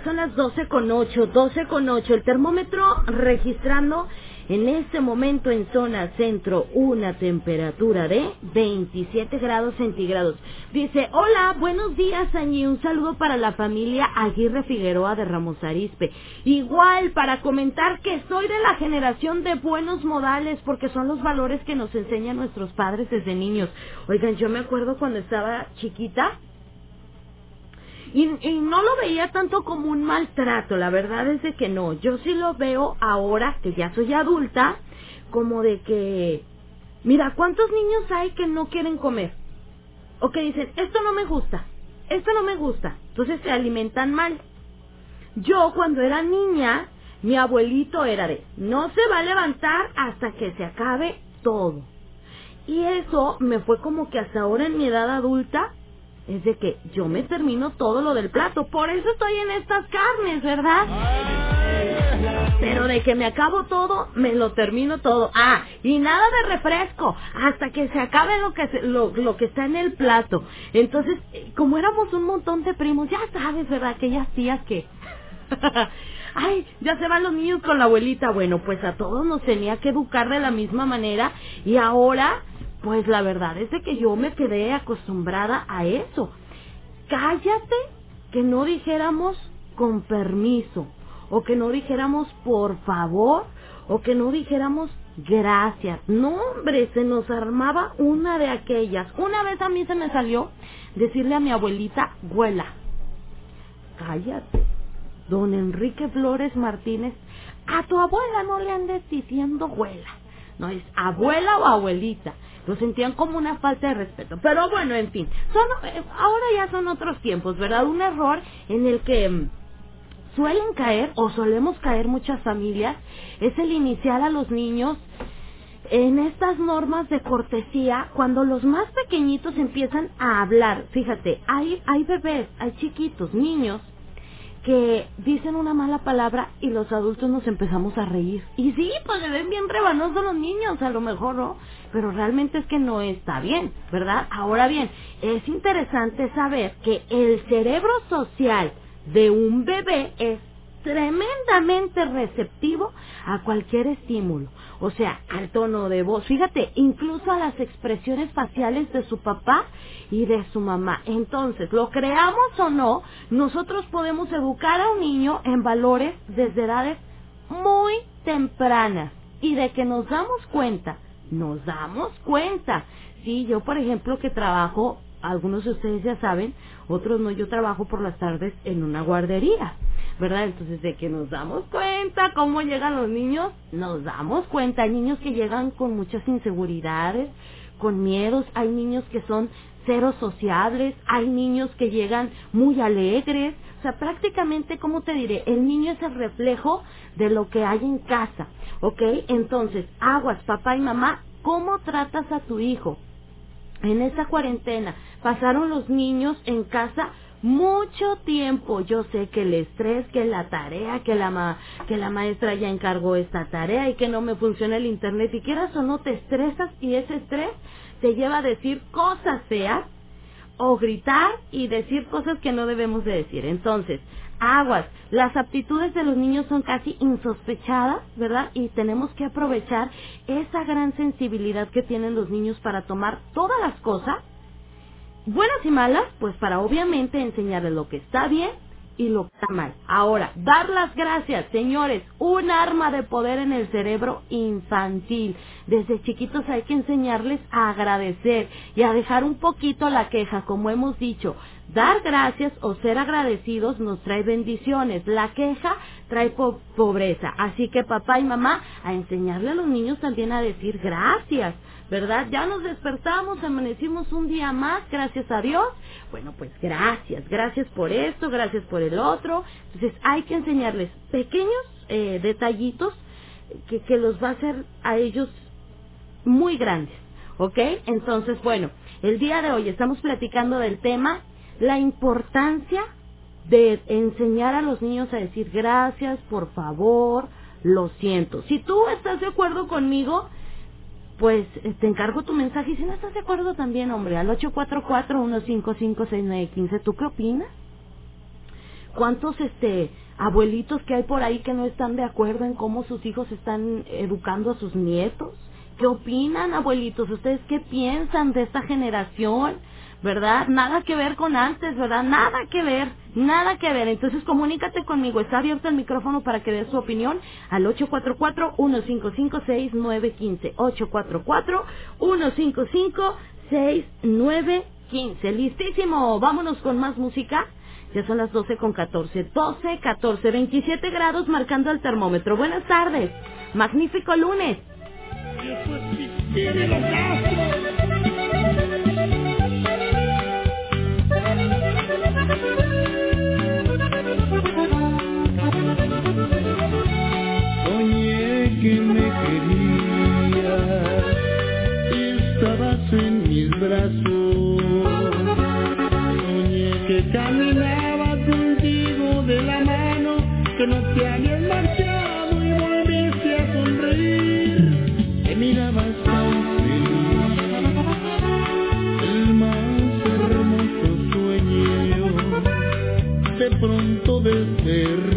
Ya son las 12 con 8, 12 con 8. El termómetro registrando en este momento en zona centro una temperatura de 27 grados centígrados. Dice, hola, buenos días, Añi. Un saludo para la familia Aguirre Figueroa de Ramos Arispe. Igual para comentar que soy de la generación de buenos modales porque son los valores que nos enseñan nuestros padres desde niños. Oigan, yo me acuerdo cuando estaba chiquita, y, y no lo veía tanto como un maltrato, la verdad es de que no. Yo sí lo veo ahora que ya soy adulta, como de que, mira, ¿cuántos niños hay que no quieren comer? O que dicen, esto no me gusta, esto no me gusta. Entonces se alimentan mal. Yo cuando era niña, mi abuelito era de, no se va a levantar hasta que se acabe todo. Y eso me fue como que hasta ahora en mi edad adulta es de que yo me termino todo lo del plato. Por eso estoy en estas carnes, ¿verdad? Pero de que me acabo todo, me lo termino todo. Ah, y nada de refresco hasta que se acabe lo que lo, lo que está en el plato. Entonces, eh, como éramos un montón de primos, ya sabes, ¿verdad? Aquellas tías que Ay, ya se van los niños con la abuelita. Bueno, pues a todos nos tenía que educar de la misma manera y ahora, pues la verdad es de que yo me quedé acostumbrada a eso. Cállate que no dijéramos con permiso o que no dijéramos por favor o que no dijéramos gracias. No, hombre, se nos armaba una de aquellas. Una vez a mí se me salió decirle a mi abuelita, güela, cállate. Don Enrique Flores Martínez, a tu abuela no le andes diciendo abuela. No es abuela o abuelita. Lo sentían como una falta de respeto. Pero bueno, en fin. Son, eh, ahora ya son otros tiempos, ¿verdad? Un error en el que mm, suelen caer o solemos caer muchas familias es el iniciar a los niños en estas normas de cortesía cuando los más pequeñitos empiezan a hablar. Fíjate, hay, hay bebés, hay chiquitos, niños que dicen una mala palabra y los adultos nos empezamos a reír. Y sí, pues se ven bien rebanosos los niños, a lo mejor no, pero realmente es que no está bien, ¿verdad? Ahora bien, es interesante saber que el cerebro social de un bebé es tremendamente receptivo a cualquier estímulo, o sea, al tono de voz, fíjate, incluso a las expresiones faciales de su papá y de su mamá. Entonces, lo creamos o no, nosotros podemos educar a un niño en valores desde edades muy tempranas y de que nos damos cuenta, nos damos cuenta. Sí, yo por ejemplo que trabajo, algunos de ustedes ya saben, otros no, yo trabajo por las tardes en una guardería. ¿Verdad? Entonces, de que nos damos cuenta cómo llegan los niños, nos damos cuenta. Hay niños que llegan con muchas inseguridades, con miedos, hay niños que son cero sociables, hay niños que llegan muy alegres. O sea, prácticamente, ¿cómo te diré? El niño es el reflejo de lo que hay en casa, ¿ok? Entonces, aguas, papá y mamá, ¿cómo tratas a tu hijo? En esa cuarentena, pasaron los niños en casa mucho tiempo. Yo sé que el estrés, que la tarea, que la ma que la maestra ya encargó esta tarea y que no me funciona el internet y quieras o no te estresas y ese estrés te lleva a decir cosas feas o gritar y decir cosas que no debemos de decir. Entonces, aguas, las aptitudes de los niños son casi insospechadas, ¿verdad? Y tenemos que aprovechar esa gran sensibilidad que tienen los niños para tomar todas las cosas buenas y malas, pues para obviamente enseñarles lo que está bien y lo que está mal. Ahora, dar las gracias, señores, un arma de poder en el cerebro infantil. Desde chiquitos hay que enseñarles a agradecer y a dejar un poquito la queja, como hemos dicho. Dar gracias o ser agradecidos nos trae bendiciones. La queja trae po- pobreza. Así que papá y mamá, a enseñarle a los niños también a decir gracias. ¿Verdad? Ya nos despertamos, amanecimos un día más, gracias a Dios. Bueno, pues gracias, gracias por esto, gracias por el otro. Entonces hay que enseñarles pequeños eh, detallitos que, que los va a hacer a ellos muy grandes, ¿ok? Entonces, bueno, el día de hoy estamos platicando del tema, la importancia de enseñar a los niños a decir gracias, por favor, lo siento. Si tú estás de acuerdo conmigo, pues eh, te encargo tu mensaje y si no estás de acuerdo también, hombre, al 844-155-6915, ¿tú qué opinas? ¿Cuántos este abuelitos que hay por ahí que no están de acuerdo en cómo sus hijos están educando a sus nietos? ¿Qué opinan, abuelitos? ¿Ustedes qué piensan de esta generación? ¿Verdad? Nada que ver con antes, ¿verdad? Nada que ver, nada que ver. Entonces comunícate conmigo, está abierto el micrófono para que des su opinión al 844-155-6915. 844-155-6915. Listísimo, vámonos con más música. Ya son las 12 con 14, 12, 14, 27 grados marcando el termómetro. Buenas tardes, magnífico lunes. Que me querías y estabas en mis brazos. Soñé que caminaba contigo de la mano, que no te habías marchado y volviste a sonreír. Te mirabas tan feliz, el más hermoso sueño. De pronto desperté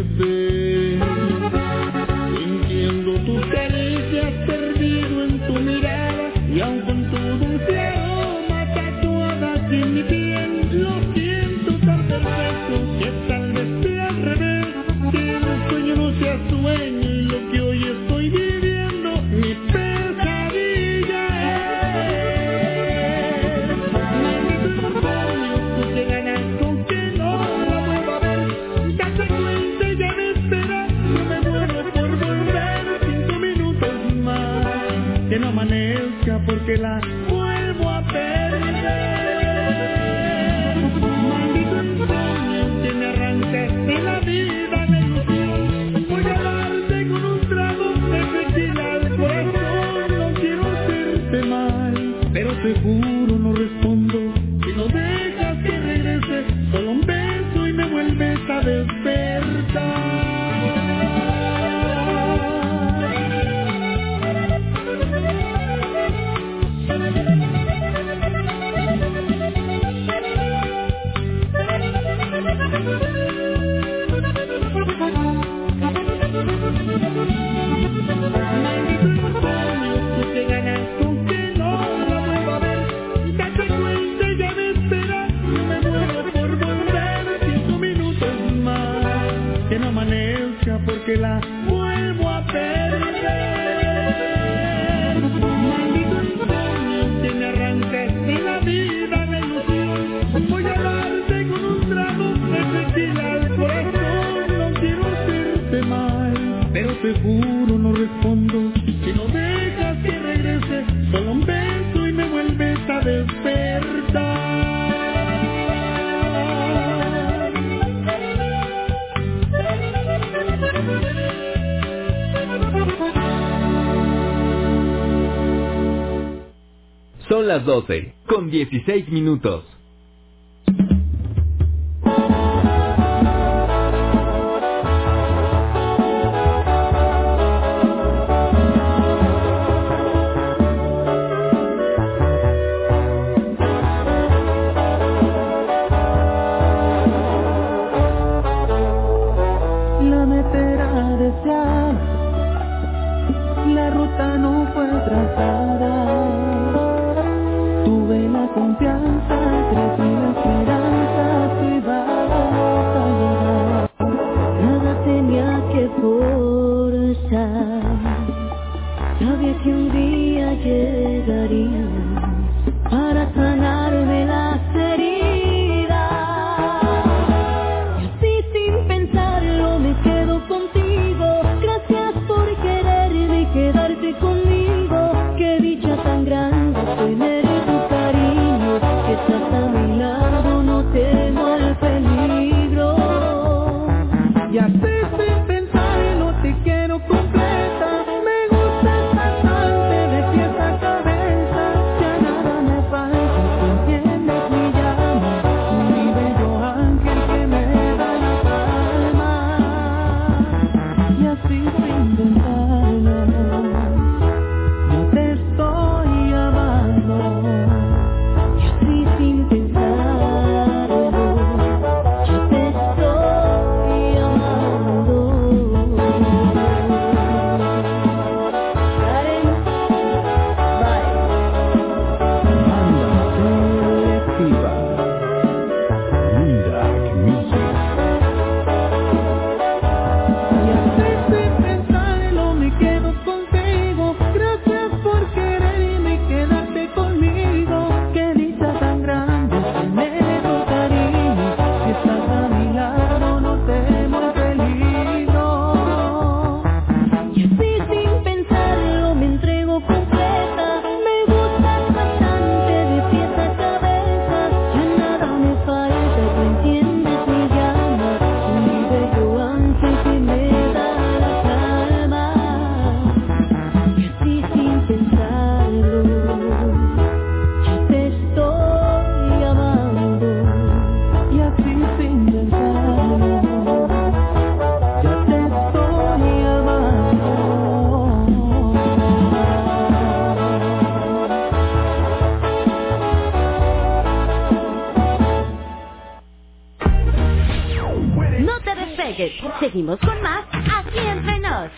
las 12, con 16 minutos. Seguimos con más aquí nos.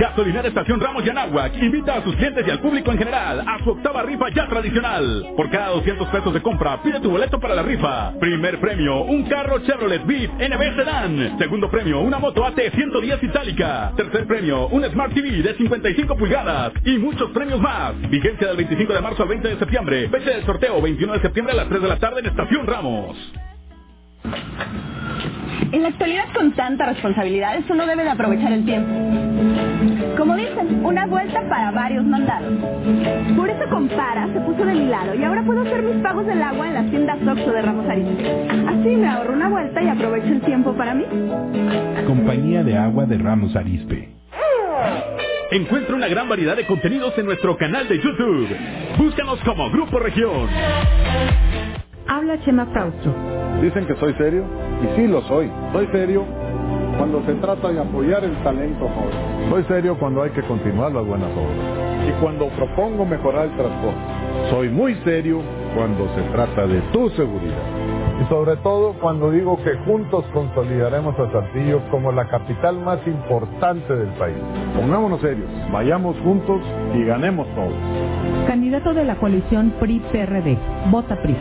Gasolinera Estación Ramos Yanahuac invita a sus clientes y al público en general a su octava rifa ya tradicional. Por cada 200 pesos de compra, pide tu boleto para la rifa. Primer premio, un carro Chevrolet Beat NB Sedan. Segundo premio, una moto AT 110 itálica. Tercer premio, un Smart TV de 55 pulgadas. Y muchos premios más. Vigencia del 25 de marzo al 20 de septiembre. Fecha del sorteo 21 de septiembre a las 3 de la tarde en Estación Ramos. En la actualidad con tanta responsabilidades uno debe de aprovechar el tiempo. Como dicen, una vuelta para varios mandados. Por eso Compara se puso de mi lado y ahora puedo hacer mis pagos del agua en las tiendas Oxxo de Ramos Arizpe. Así me ahorro una vuelta y aprovecho el tiempo para mí. Compañía de Agua de Ramos Arizpe. Encuentra una gran variedad de contenidos en nuestro canal de YouTube. Búscanos como Grupo Región. Habla Chema Frausto. Dicen que soy serio, y sí lo soy. Soy serio cuando se trata de apoyar el talento joven. Soy serio cuando hay que continuar las buenas obras. Y cuando propongo mejorar el transporte. Soy muy serio cuando se trata de tu seguridad. Y sobre todo cuando digo que juntos consolidaremos a Saltillo como la capital más importante del país. Pongámonos serios, vayamos juntos y ganemos todos. Candidato de la coalición PRI-PRD. Vota PRI.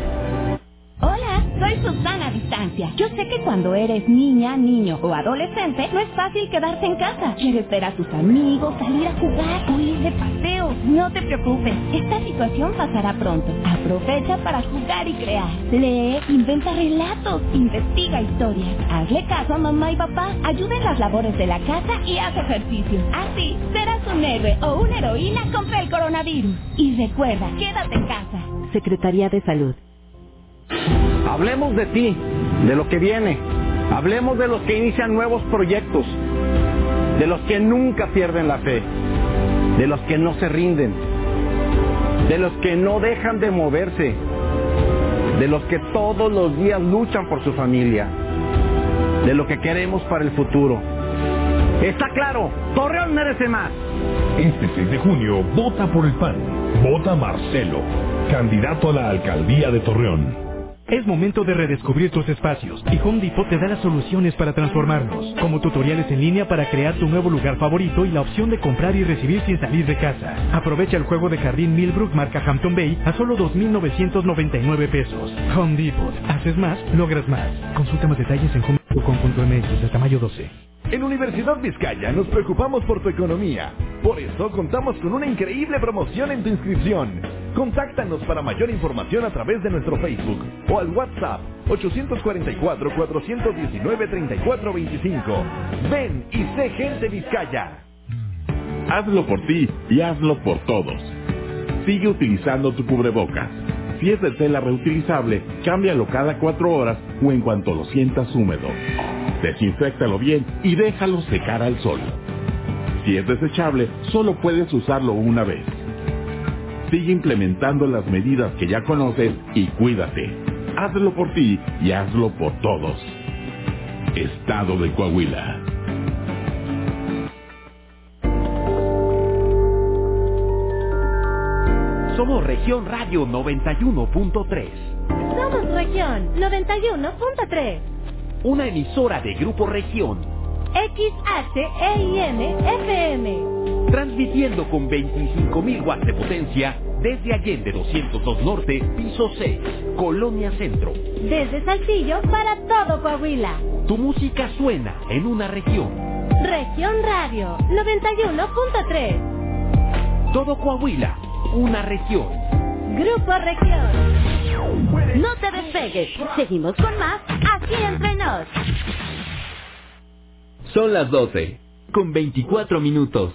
Hola, soy Susana Distancia. Yo sé que cuando eres niña, niño o adolescente, no es fácil quedarse en casa. Quieres ver a tus amigos, salir a jugar o ir de paseo. No te preocupes, esta situación pasará pronto. Aprovecha para jugar y crear. Lee, inventa relatos, investiga historias. Hazle caso a mamá y papá. Ayuda en las labores de la casa y haz ejercicio. Así serás un héroe o una heroína contra el coronavirus. Y recuerda, quédate en casa. Secretaría de Salud. Hablemos de ti, de lo que viene. Hablemos de los que inician nuevos proyectos, de los que nunca pierden la fe, de los que no se rinden, de los que no dejan de moverse, de los que todos los días luchan por su familia, de lo que queremos para el futuro. Está claro, Torreón merece más. Este 6 de junio, vota por el PAN. Vota Marcelo, candidato a la alcaldía de Torreón. Es momento de redescubrir tus espacios y Home Depot te da las soluciones para transformarlos, como tutoriales en línea para crear tu nuevo lugar favorito y la opción de comprar y recibir sin salir de casa. Aprovecha el juego de jardín Millbrook marca Hampton Bay a solo 2.999 pesos. Home Depot. Haces más, logras más. Consulta más detalles en homedepot.com.mx hasta mayo 12. En Universidad Vizcaya nos preocupamos por tu economía. Por eso contamos con una increíble promoción en tu inscripción. Contáctanos para mayor información a través de nuestro Facebook o al WhatsApp 844-419-3425. Ven y sé gente Vizcaya. Hazlo por ti y hazlo por todos. Sigue utilizando tu cubrebocas. Si es de tela reutilizable, cámbialo cada cuatro horas o en cuanto lo sientas húmedo. Desinféctalo bien y déjalo secar al sol. Si es desechable, solo puedes usarlo una vez. Sigue implementando las medidas que ya conoces y cuídate. Hazlo por ti y hazlo por todos. Estado de Coahuila. Somos Región Radio 91.3, Somos región 91.3. una emisora de Grupo Región, XHEIM FM. transmitiendo con 25.000 watts de potencia desde Allende 202 Norte, piso 6, Colonia Centro. Desde Saltillo para todo Coahuila. Tu música suena en una región. Región Radio 91.3. Todo Coahuila, una región. Grupo Región. No te despegues. Seguimos con más aquí entre nos. Son las 12, con 24 minutos.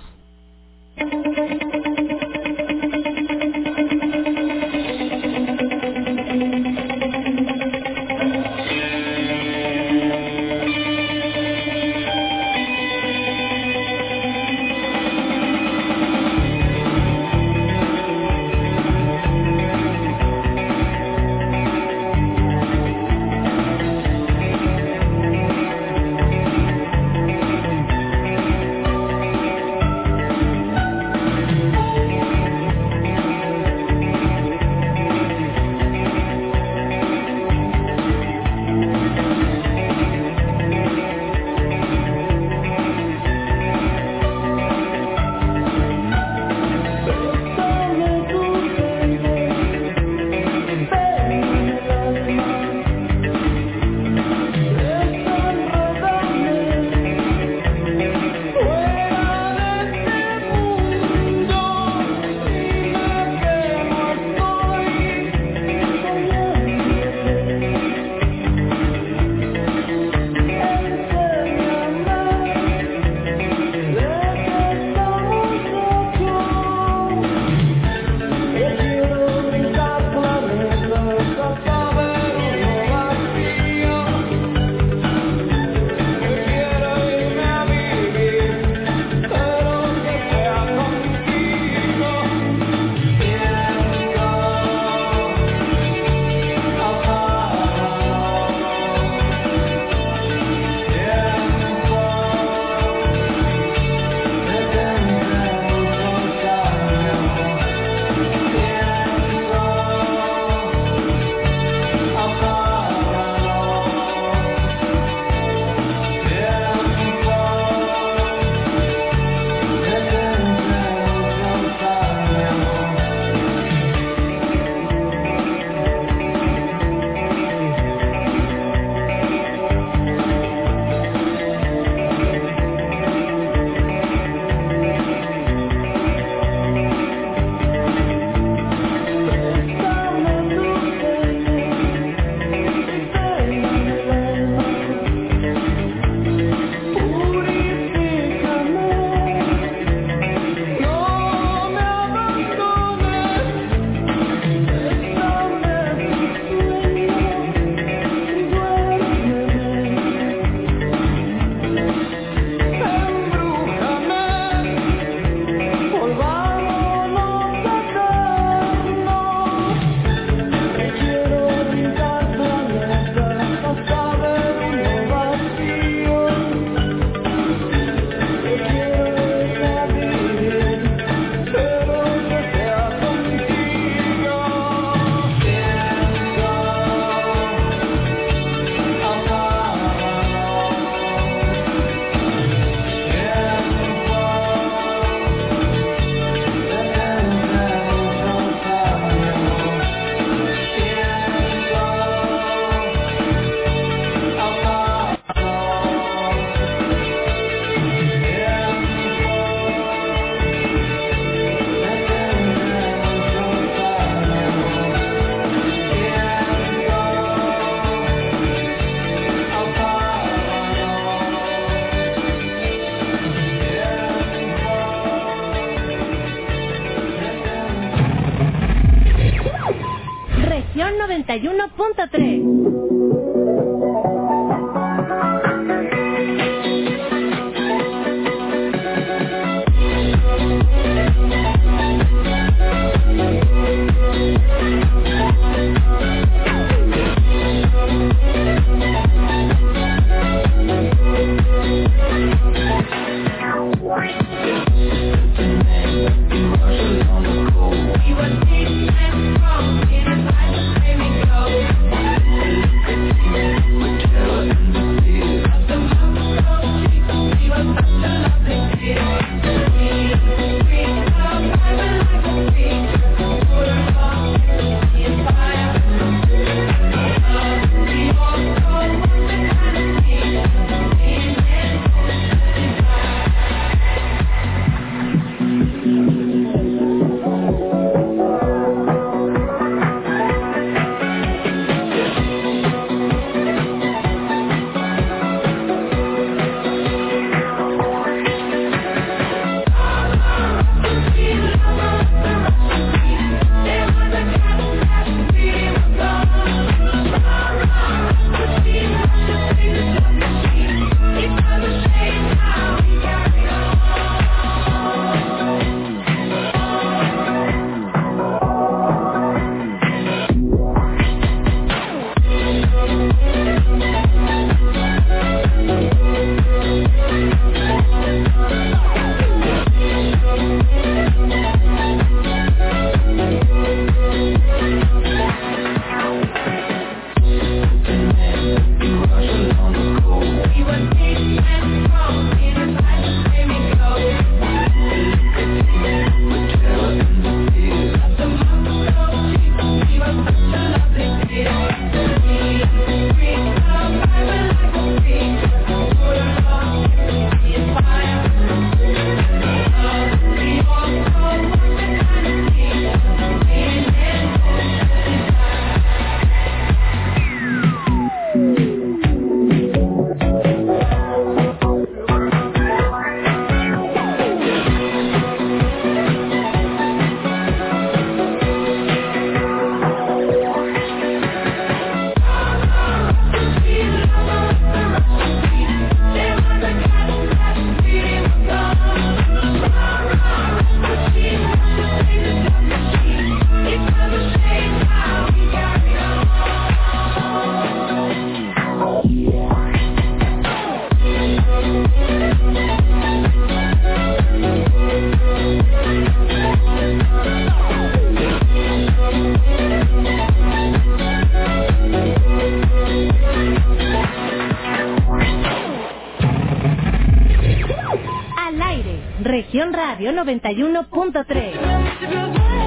91.3.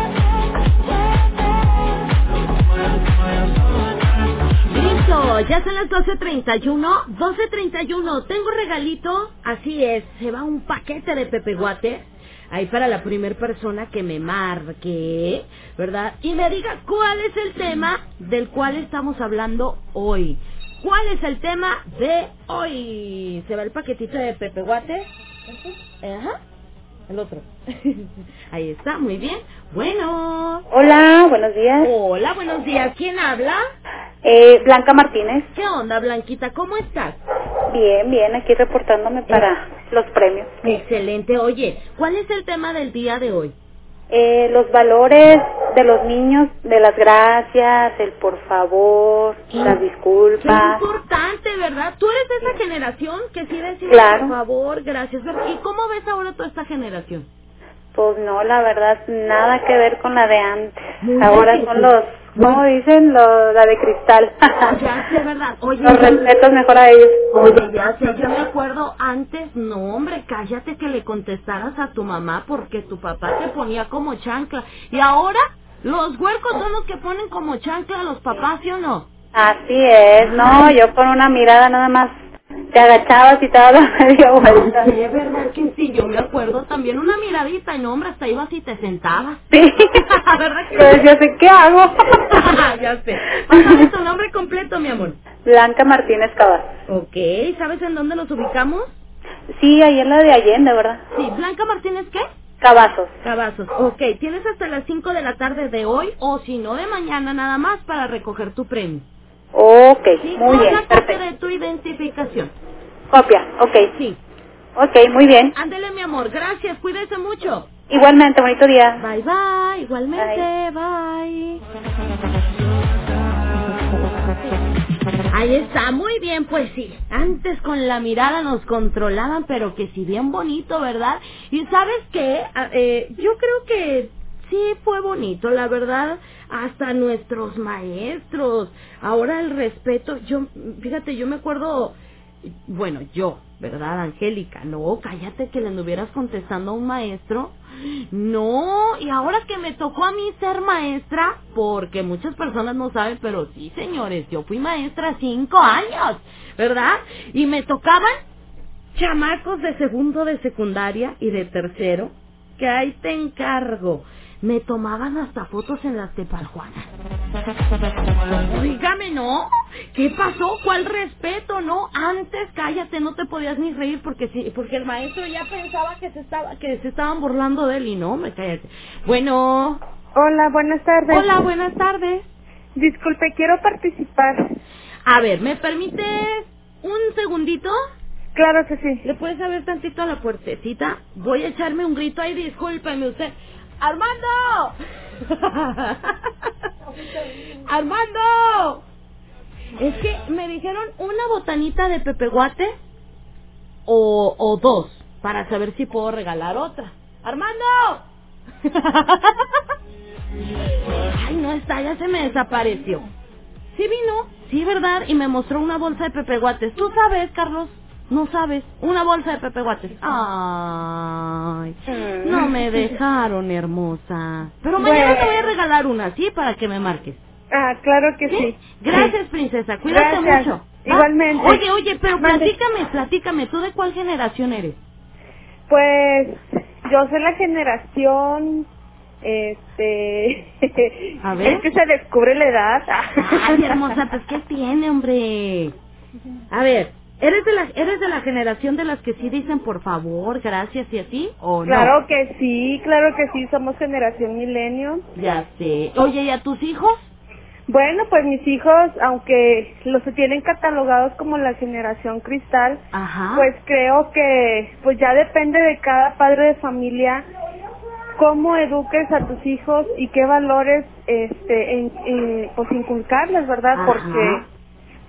Listo, ya son las 12.31. 12.31, tengo regalito. Así es, se va un paquete de Pepe Guate. Ahí para la primer persona que me marque, ¿verdad? Y me diga cuál es el tema del cual estamos hablando hoy. ¿Cuál es el tema de hoy? Se va el paquetito de Pepe Guate. Ajá. El otro. Ahí está, muy bien. Bueno. Hola, buenos días. Hola, buenos días. ¿Quién habla? Eh, Blanca Martínez. ¿Qué onda, Blanquita? ¿Cómo estás? Bien, bien, aquí reportándome para los premios. Excelente. Oye, ¿cuál es el tema del día de hoy? Eh, los valores de los niños, de las gracias, el por favor, las Qué disculpas. importante, ¿verdad? Tú eres de esa generación que sí decía, Claro. por favor, gracias. ¿Y cómo ves ahora toda esta generación? Pues no, la verdad, nada que ver con la de antes. Muy Ahora bien. son los, ¿cómo dicen? Los, la de cristal. Ya sé, ¿verdad? Oye, los respetos mejor a ellos. Oye, ya sé, yo me acuerdo antes, no hombre, cállate que le contestaras a tu mamá porque tu papá te ponía como chancla. Y ahora, los huercos son los que ponen como chancla a los papás, ¿sí o no? Así es, no, yo con una mirada nada más te agachabas y te dabas media vuelta. Sí, es verdad que sí, yo me acuerdo también una miradita y no, hombre, hasta ibas y te sentabas. Sí. ¿Verdad que Yo decía, "¿Sí, ¿qué hago? ya sé. Pásame tu nombre completo, mi amor. Blanca Martínez Cabas. Ok, ¿sabes en dónde los ubicamos? Sí, ahí en la de Allende, ¿verdad? Sí, Blanca Martínez, ¿qué? Cavazos. Cavazos. Ok, tienes hasta las 5 de la tarde de hoy o si no de mañana nada más para recoger tu premio. Ok, Sí, muy bien, copia perfecto. de tu identificación. Copia, ok. Sí. Ok, muy bien. Ándele, mi amor. Gracias. Cuídese mucho. Igualmente, bonito día. Bye, bye. Igualmente. Bye. Ahí está, muy bien, pues sí. Antes con la mirada nos controlaban, pero que si bien bonito, ¿verdad? Y sabes qué, eh, yo creo que sí fue bonito, la verdad, hasta nuestros maestros. Ahora el respeto, yo, fíjate, yo me acuerdo, bueno, yo, ¿verdad, Angélica? No, cállate que le anduvieras contestando a un maestro. No, y ahora que me tocó a mí ser maestra, porque muchas personas no saben, pero sí, señores, yo fui maestra cinco años, ¿verdad? Y me tocaban chamacos de segundo de secundaria y de tercero, que ahí te encargo. Me tomaban hasta fotos en las tepaljuanas. Oígame, ¿no? ¿Qué pasó? ¿Cuál respeto, no? Antes, cállate, no te podías ni reír porque sí, porque el maestro ya pensaba que se estaba, que se estaban burlando de él y no, me cállate. Bueno. Hola, buenas tardes. Hola, buenas tardes. Disculpe, quiero participar. A ver, ¿me permites un segundito? Claro que sí. ¿Le puedes abrir tantito a la puertecita? Voy a echarme un grito ahí, discúlpeme usted. ¡Armando! ¡Armando! Es que me dijeron una botanita de pepeguate o, o dos para saber si puedo regalar otra. ¡Armando! Ay, no está, ya se me desapareció. Sí vino, sí, ¿verdad? Y me mostró una bolsa de pepeguates. ¿Tú sabes, Carlos? No sabes. Una bolsa de pepeguates. Ay, no me dejaron, hermosa. Pero mañana Bueno. te voy a regalar una, ¿sí? Para que me marques. Ah, claro que sí. Gracias, Sí. princesa. Cuídate Gracias. mucho. ¿va? Igualmente. Oye, oye, pero platícame, platícame. ¿Tú de cuál generación eres? Pues yo soy la generación este A ver. es que se descubre la edad. Ay, hermosa, pues ¿qué tiene, hombre? A ver, ¿eres de la eres de la generación de las que sí dicen por favor, gracias y así o no? Claro que sí, claro que sí, somos generación milenio. Ya sé. Oye, ¿y a tus hijos? Bueno, pues mis hijos, aunque los tienen catalogados como la generación cristal, Ajá. pues creo que pues ya depende de cada padre de familia cómo eduques a tus hijos y qué valores este en, en- pues inculcarles, ¿verdad? Ajá. Porque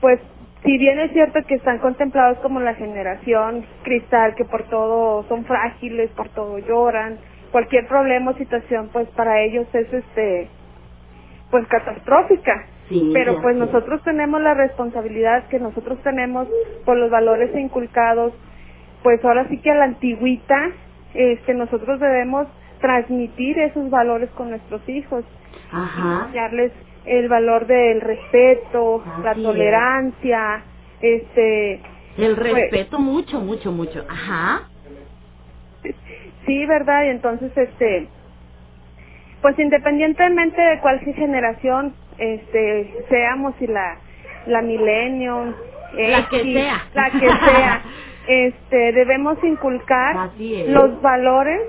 pues si bien es cierto que están contemplados como la generación cristal que por todo son frágiles, por todo lloran, cualquier problema o situación pues para ellos es este pues catastrófica. Sí, Pero pues nosotros tenemos la responsabilidad que nosotros tenemos por los valores inculcados, pues ahora sí que a la antigüita, este nosotros debemos transmitir esos valores con nuestros hijos, Ajá. enseñarles el valor del respeto, la es. tolerancia, este El pues, respeto mucho, mucho, mucho. Ajá. Sí, ¿verdad? Y entonces, este, pues independientemente de cuál generación, este, seamos y la, la millennium, La que sea. la que sea, este, debemos inculcar los valores,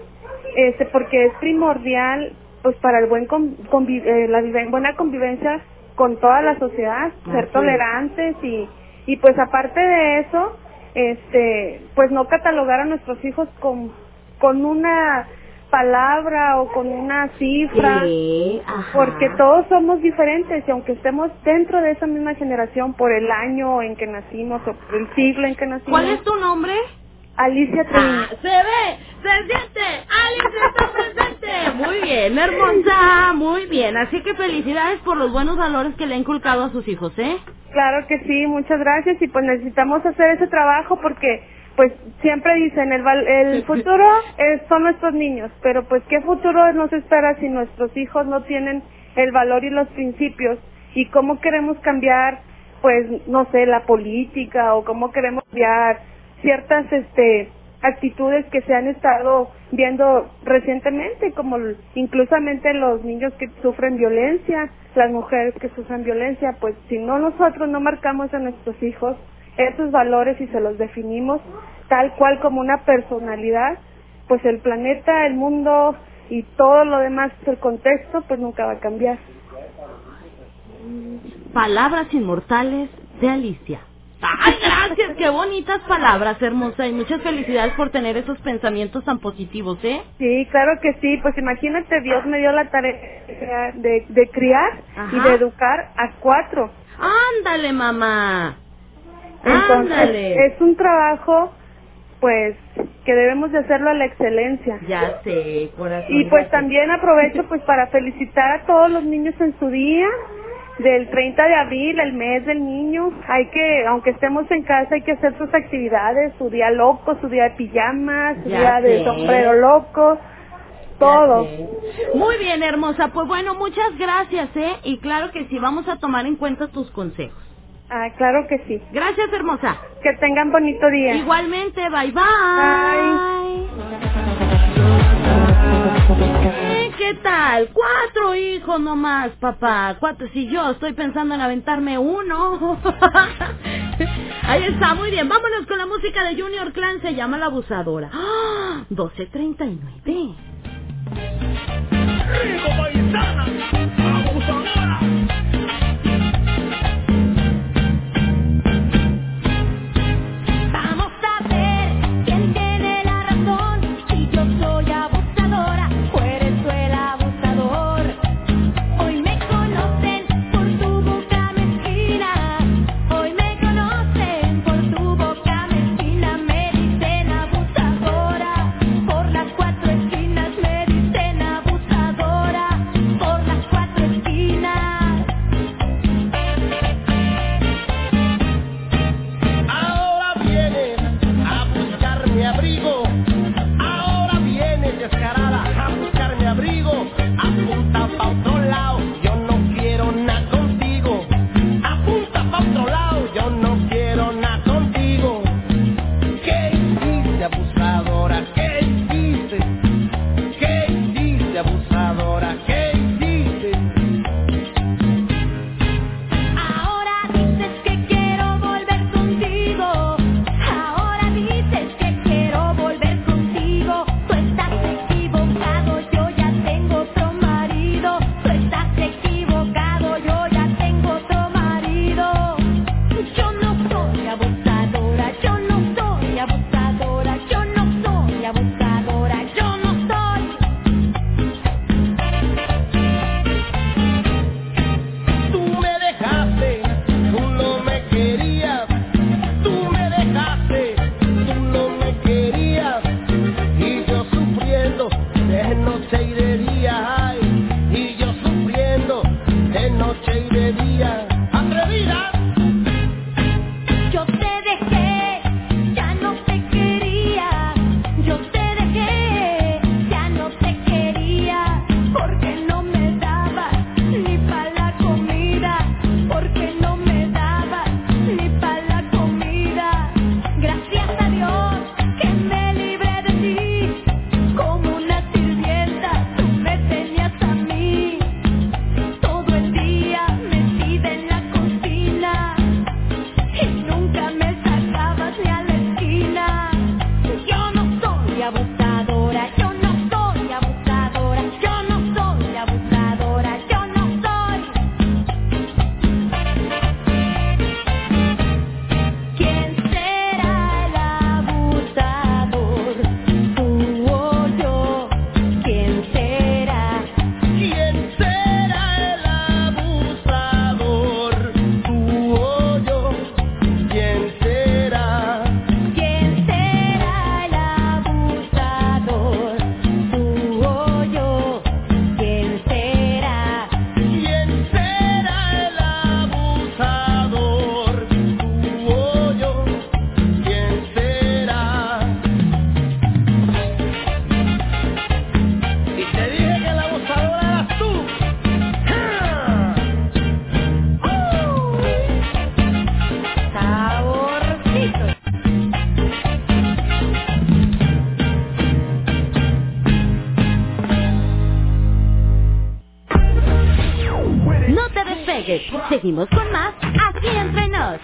este, porque es primordial, pues para el buen con- convi- eh, la buena convivencia con toda la sociedad, ser es. tolerantes y, y pues aparte de eso, este, pues no catalogar a nuestros hijos con, con una palabra o con una cifra, Sí, porque todos somos diferentes y aunque estemos dentro de esa misma generación por el año en que nacimos o por el siglo en que nacimos. ¿Cuál es tu nombre? Alicia Treviño. Ah, se ve, se siente, Alice está presente. Muy bien, hermosa, muy bien. Así que felicidades por los buenos valores que le ha inculcado a sus hijos, ¿eh? Claro que sí, muchas gracias y pues necesitamos hacer ese trabajo porque pues siempre dicen el el futuro es- son nuestros niños, pero pues qué futuro nos espera si nuestros hijos no tienen el valor y los principios y cómo queremos cambiar pues no sé la política o cómo queremos cambiar ciertas este actitudes que se han estado viendo recientemente como inclusamente los niños que sufren violencia las mujeres que sufren violencia pues si no nosotros no marcamos a nuestros hijos esos valores y se los definimos tal cual como una personalidad pues el planeta, el mundo y todo lo demás, el contexto, pues nunca va a cambiar. Palabras inmortales de Alicia. Ay, gracias, qué bonitas palabras, hermosa, y muchas felicidades por tener esos pensamientos tan positivos, ¿eh? Sí, claro que sí. Pues imagínate, Dios me dio la tarea de, de criar y de educar a cuatro. Ándale, mamá. Entonces, Ándale. es un trabajo, pues, que debemos de hacerlo a la excelencia. Ya sé, corazón. Y pues también aprovecho pues para felicitar a todos los niños en su día del 30 de abril, el mes del niño. Hay que, aunque estemos en casa, hay que hacer sus actividades, su día loco, su día de pijamas, su Ya día de sombrero loco, todo. Muy bien, hermosa. Pues bueno, muchas gracias, ¿eh? Y claro que sí, vamos a tomar en cuenta tus consejos. Ah, claro que sí. Gracias, hermosa. Que tengan bonito día. Igualmente, bye bye. Eh, ¿Qué tal? Cuatro hijos nomás, papá. Cuatro. Si yo estoy pensando en aventarme uno. Ahí está, muy bien. Vámonos con la música de Junior Clan. Se llama La Abusadora. ¡Ah! 12.39. Vamos Seguimos con más aquí entre nos.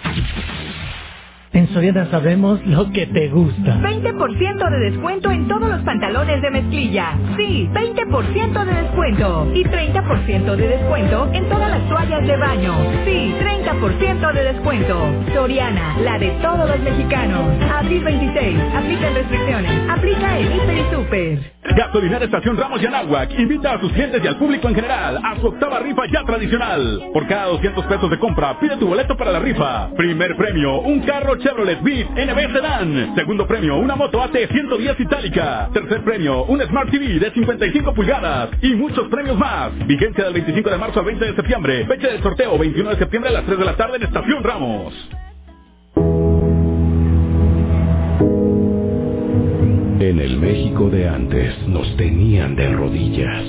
En Soriana sabemos lo que te gusta. 20% de descuento en todos los pantalones de mezclilla. Sí, 20% de descuento. Y 30% de descuento en todas las toallas de baño. Sí, 30% de descuento. Soriana, la de todos los mexicanos. Abril 26. Aplican restricciones. Aplica en Hiper y Super. Gasolinera Estación Ramos y Anáhuac invita a sus clientes y al público en general a su octava rifa ya tradicional. Por cada 200 pesos de compra, pide tu boleto para la rifa. Primer premio, un carro Chevrolet Beat NB Sedan. Segundo premio, una moto AT 110 itálica. Tercer premio, un Smart TV de 55 pulgadas. Y muchos premios más. Vigencia del 25 de marzo al 20 de septiembre. Fecha del sorteo 21 de septiembre a las 3 de la tarde en Estación Ramos. En el México de antes nos tenían de rodillas.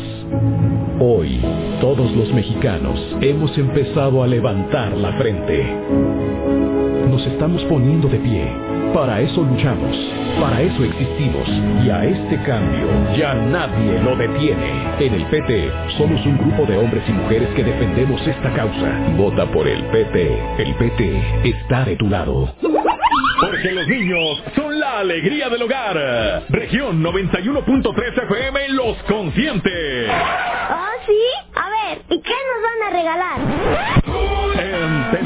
Hoy, todos los mexicanos hemos empezado a levantar la frente. Nos estamos poniendo de pie. Para eso luchamos. Para eso existimos. Y a este cambio ya nadie lo detiene. En el PT somos un grupo de hombres y mujeres que defendemos esta causa. Vota por el PT. El PT está de tu lado. Porque los niños son la alegría del hogar. Región 91.3 FM los consiente. ¿Oh, sí? A ver, ¿y qué nos van a regalar?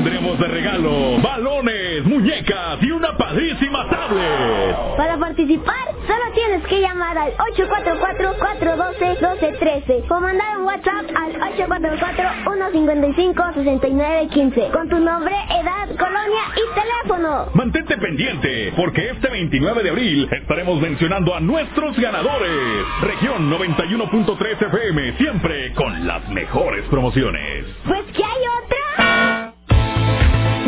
Em, tendremos de regalo balones, muñecas y una padrísima tablet. Para participar, solo tienes que llamar al 844-412-1213 o mandar un WhatsApp al 844-155-6915 con tu nombre, edad, colonia y teléfono. Mantente pendiente, porque este 29 de abril estaremos mencionando a nuestros ganadores. Región 91.3 FM, siempre con las mejores promociones. Pues que hay otra.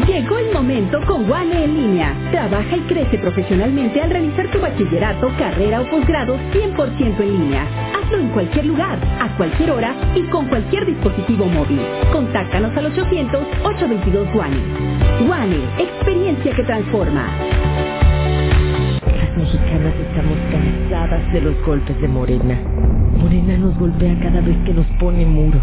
Llegó el momento con Wane en línea. Trabaja y crece profesionalmente al realizar tu bachillerato, carrera o posgrado 100% en línea. Hazlo en cualquier lugar, a cualquier hora y con cualquier dispositivo móvil. Contáctanos al 800-822 Wane. Wane, experiencia que transforma. Mexicanas estamos cansadas de los golpes de Morena. Morena nos golpea cada vez que nos pone muros.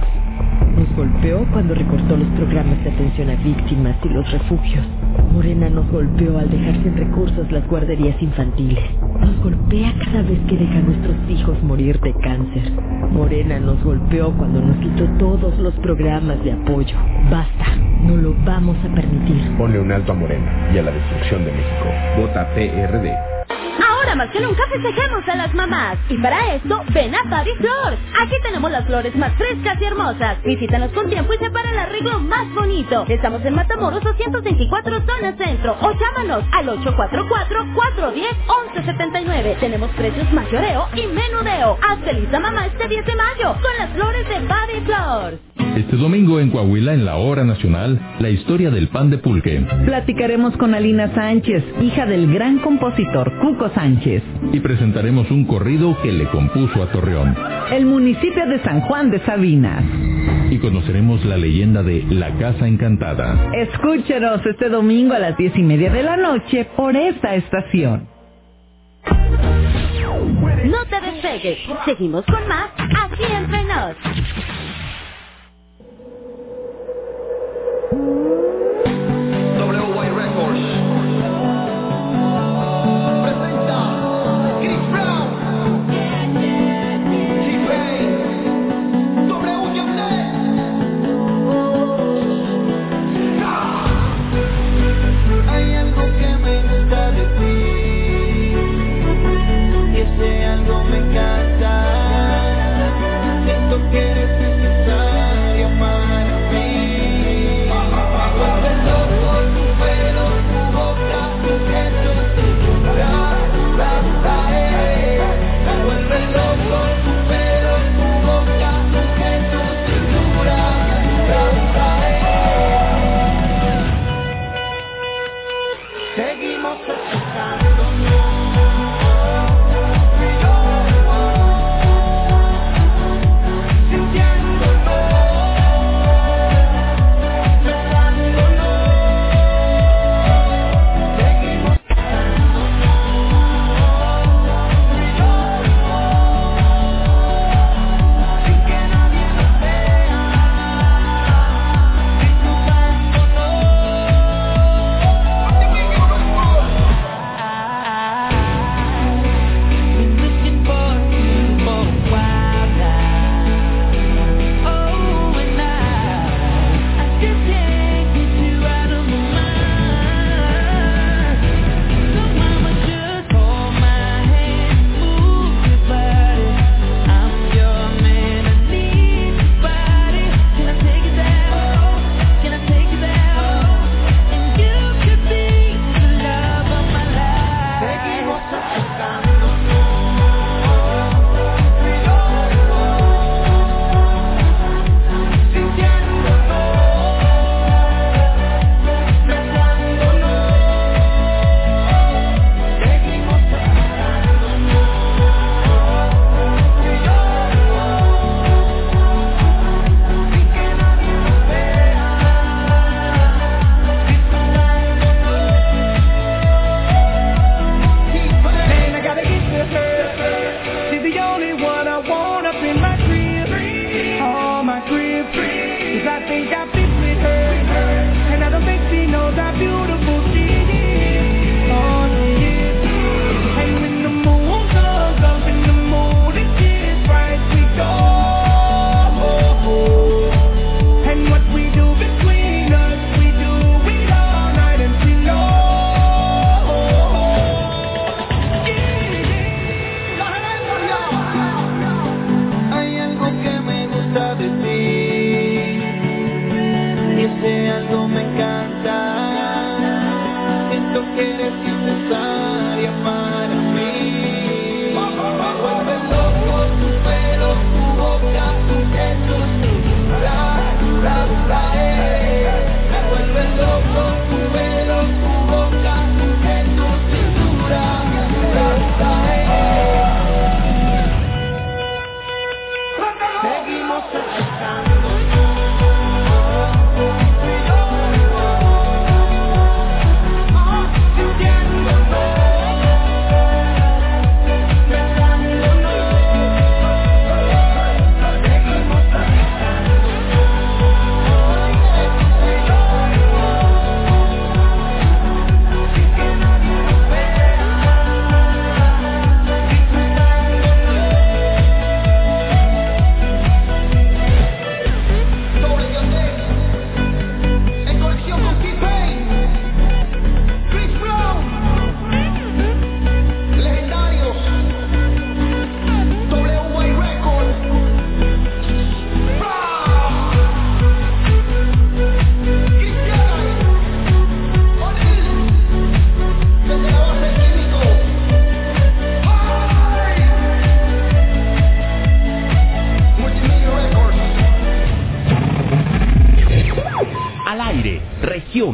Nos golpeó cuando recortó los programas de atención a víctimas y los refugios. Morena nos golpeó al dejar sin recursos las guarderías infantiles. Nos golpea cada vez que deja a nuestros hijos morir de cáncer. Morena nos golpeó cuando nos quitó todos los programas de apoyo. Basta, no lo vamos a permitir. Ponle un alto a Morena y a la destrucción de México. Vota PRD. Ahora más que nunca festejemos a las mamás. Y para esto, ven a Baby Flor. Aquí tenemos las flores más frescas y hermosas. Visítanos con tiempo y separa el arreglo más bonito. Estamos en Matamoros 224 Zona Centro. O llámanos al 844-410-1179. Tenemos precios mayoreo y menudeo. Haz feliz a mamá este 10 de mayo con las flores de Baby Flor. Este domingo en Coahuila, en la hora nacional, la historia del pan de pulque. Platicaremos con Alina Sánchez, hija del gran compositor Cuco Sánchez. Y presentaremos un corrido que le compuso a Torreón. El municipio de San Juan de Sabinas. Y conoceremos la leyenda de La Casa Encantada. Escúchenos este domingo a las diez y media de la noche por esta estación. No te despegues. Seguimos con más aquí entre nos.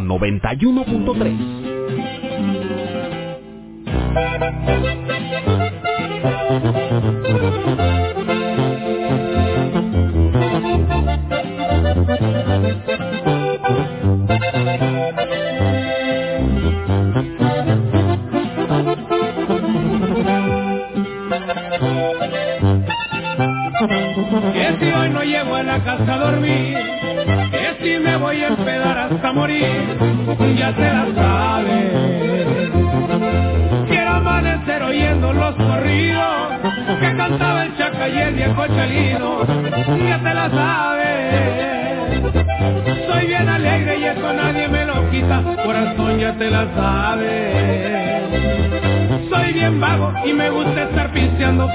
91.3. morir, ya te la sabes. Quiero amanecer oyendo los corridos que cantaba el chaca y el viejo chalino, ya te la sabes. Soy bien alegre y eso nadie me lo quita, corazón ya te la sabes. Soy bien vago y me gusta estar pisteando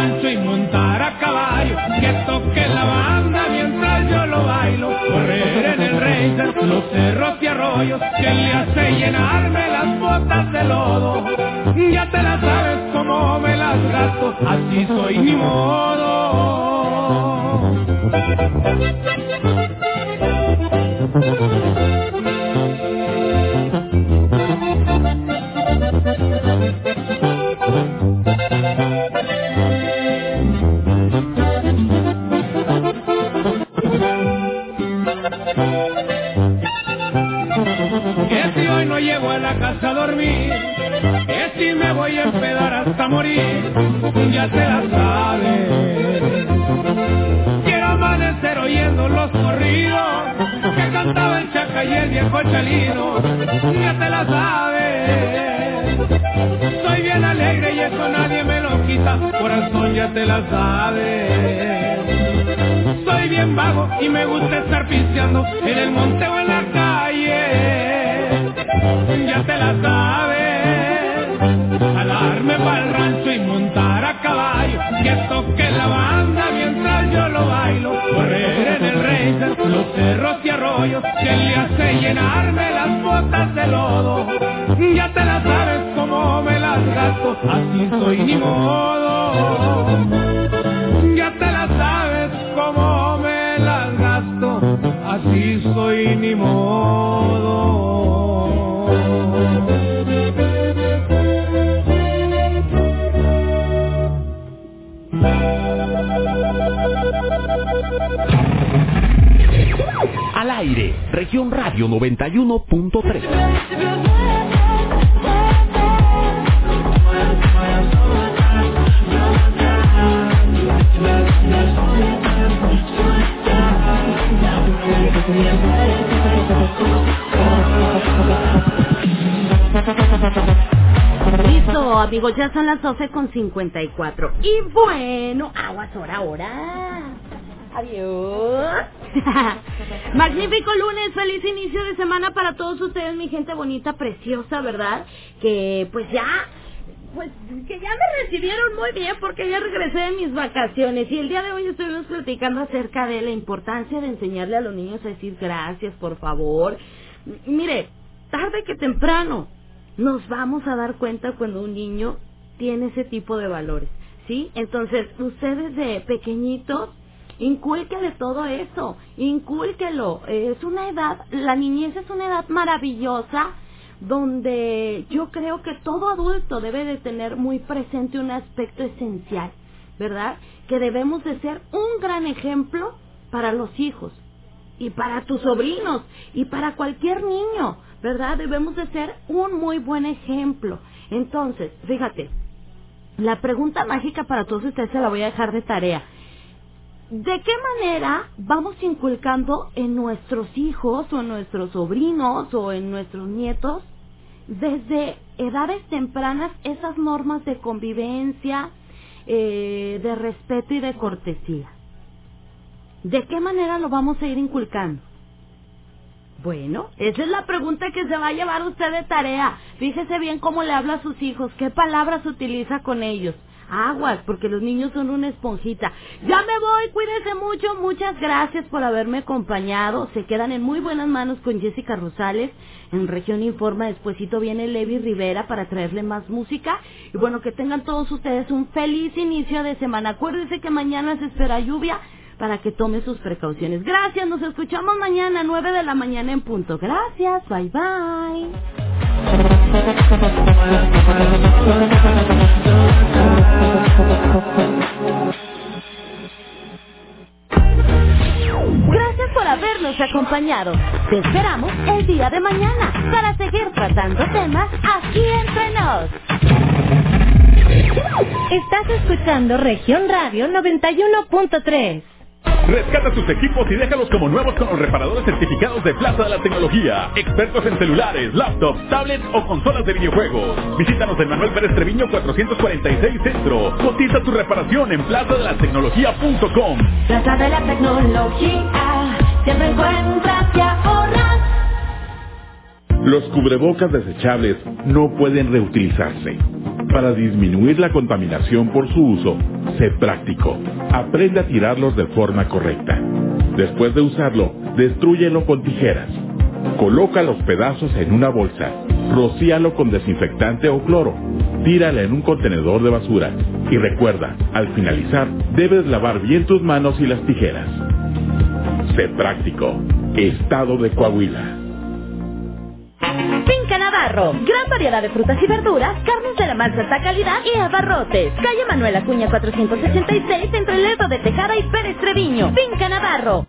Jalarme para el morir, ya te la sabes. Quiero amanecer oyendo los corridos que cantaba el chaca y el viejo chalino, ya te la sabes. Soy bien alegre y eso nadie me lo quita, corazón ya te la sabes. Soy bien vago y me gusta estar pisteando ni modo. Ya te la sabes cómo me las gasto, así soy ni modo. Al aire, región radio 91.3. Amigos, ya son las 12 con 54. Y bueno, aguas hora, ahora. Adiós. Magnífico lunes, feliz inicio de semana para todos ustedes, mi gente bonita, preciosa, ¿verdad? Que pues ya, pues que ya me recibieron muy bien porque ya regresé de mis vacaciones y el día de hoy estuvimos platicando acerca de la importancia de enseñarle a los niños a decir gracias, por favor. M- Mire, tarde que temprano nos vamos a dar cuenta cuando un niño tiene ese tipo de valores, ¿sí? Entonces, ustedes de pequeñitos Incúlquele todo eso, incúlquelo. Es una edad, la niñez es una edad maravillosa donde yo creo que todo adulto debe de tener muy presente un aspecto esencial, ¿verdad? Que debemos de ser un gran ejemplo para los hijos y para tus sobrinos y para cualquier niño, ¿verdad? Debemos de ser un muy buen ejemplo. Entonces, fíjate, la pregunta mágica para todos ustedes se la voy a dejar de tarea. ¿De qué manera vamos inculcando en nuestros hijos o en nuestros sobrinos o en nuestros nietos desde edades tempranas esas normas de convivencia, eh, de respeto y de cortesía? ¿De qué manera lo vamos a ir inculcando? Bueno, esa es la pregunta que se va a llevar usted de tarea. Fíjese bien cómo le habla a sus hijos, qué palabras utiliza con ellos. aguas, porque los niños son una esponjita. Ya me voy, cuídense mucho, muchas gracias por haberme acompañado. Se quedan en muy buenas manos con Jessica Rosales. En Región Informa, despuesito viene Levi Rivera para traerle más música. Y bueno, que tengan todos ustedes un feliz inicio de semana. Acuérdense que mañana se espera lluvia para que tome sus precauciones. Gracias, nos escuchamos mañana, 9 de la mañana en punto. Gracias, bye bye. Gracias por habernos acompañado. Te esperamos el día de mañana para seguir tratando temas aquí entre nos. Estás escuchando Región Radio 91.3. Rescata tus equipos y déjalos como nuevos con los reparadores certificados de Plaza de la Tecnología. Expertos en celulares, laptops, tablets o consolas de videojuegos. Visítanos en Manuel Pérez Treviño 446 Centro. Cotiza tu reparación en plazadelatecnología.com. Plaza de la tecnología, siempre encuentras y ahorras. Los cubrebocas desechables no pueden reutilizarse. Para disminuir la contaminación por su uso, sé práctico. Aprende a tirarlos de forma correcta. Después de usarlo, destrúyelo con tijeras. Coloca los pedazos en una bolsa. Rocíalo con desinfectante o cloro. Tírala en un contenedor de basura. Y recuerda, al finalizar, debes lavar bien tus manos y las tijeras. Sé práctico. Estado de Coahuila. Finca Navarro. Gran variedad de frutas y verduras, carnes de la más alta calidad y abarrotes. Calle Manuel Acuña 466 entre Ledo de Tejada y Pérez Treviño. Finca Navarro.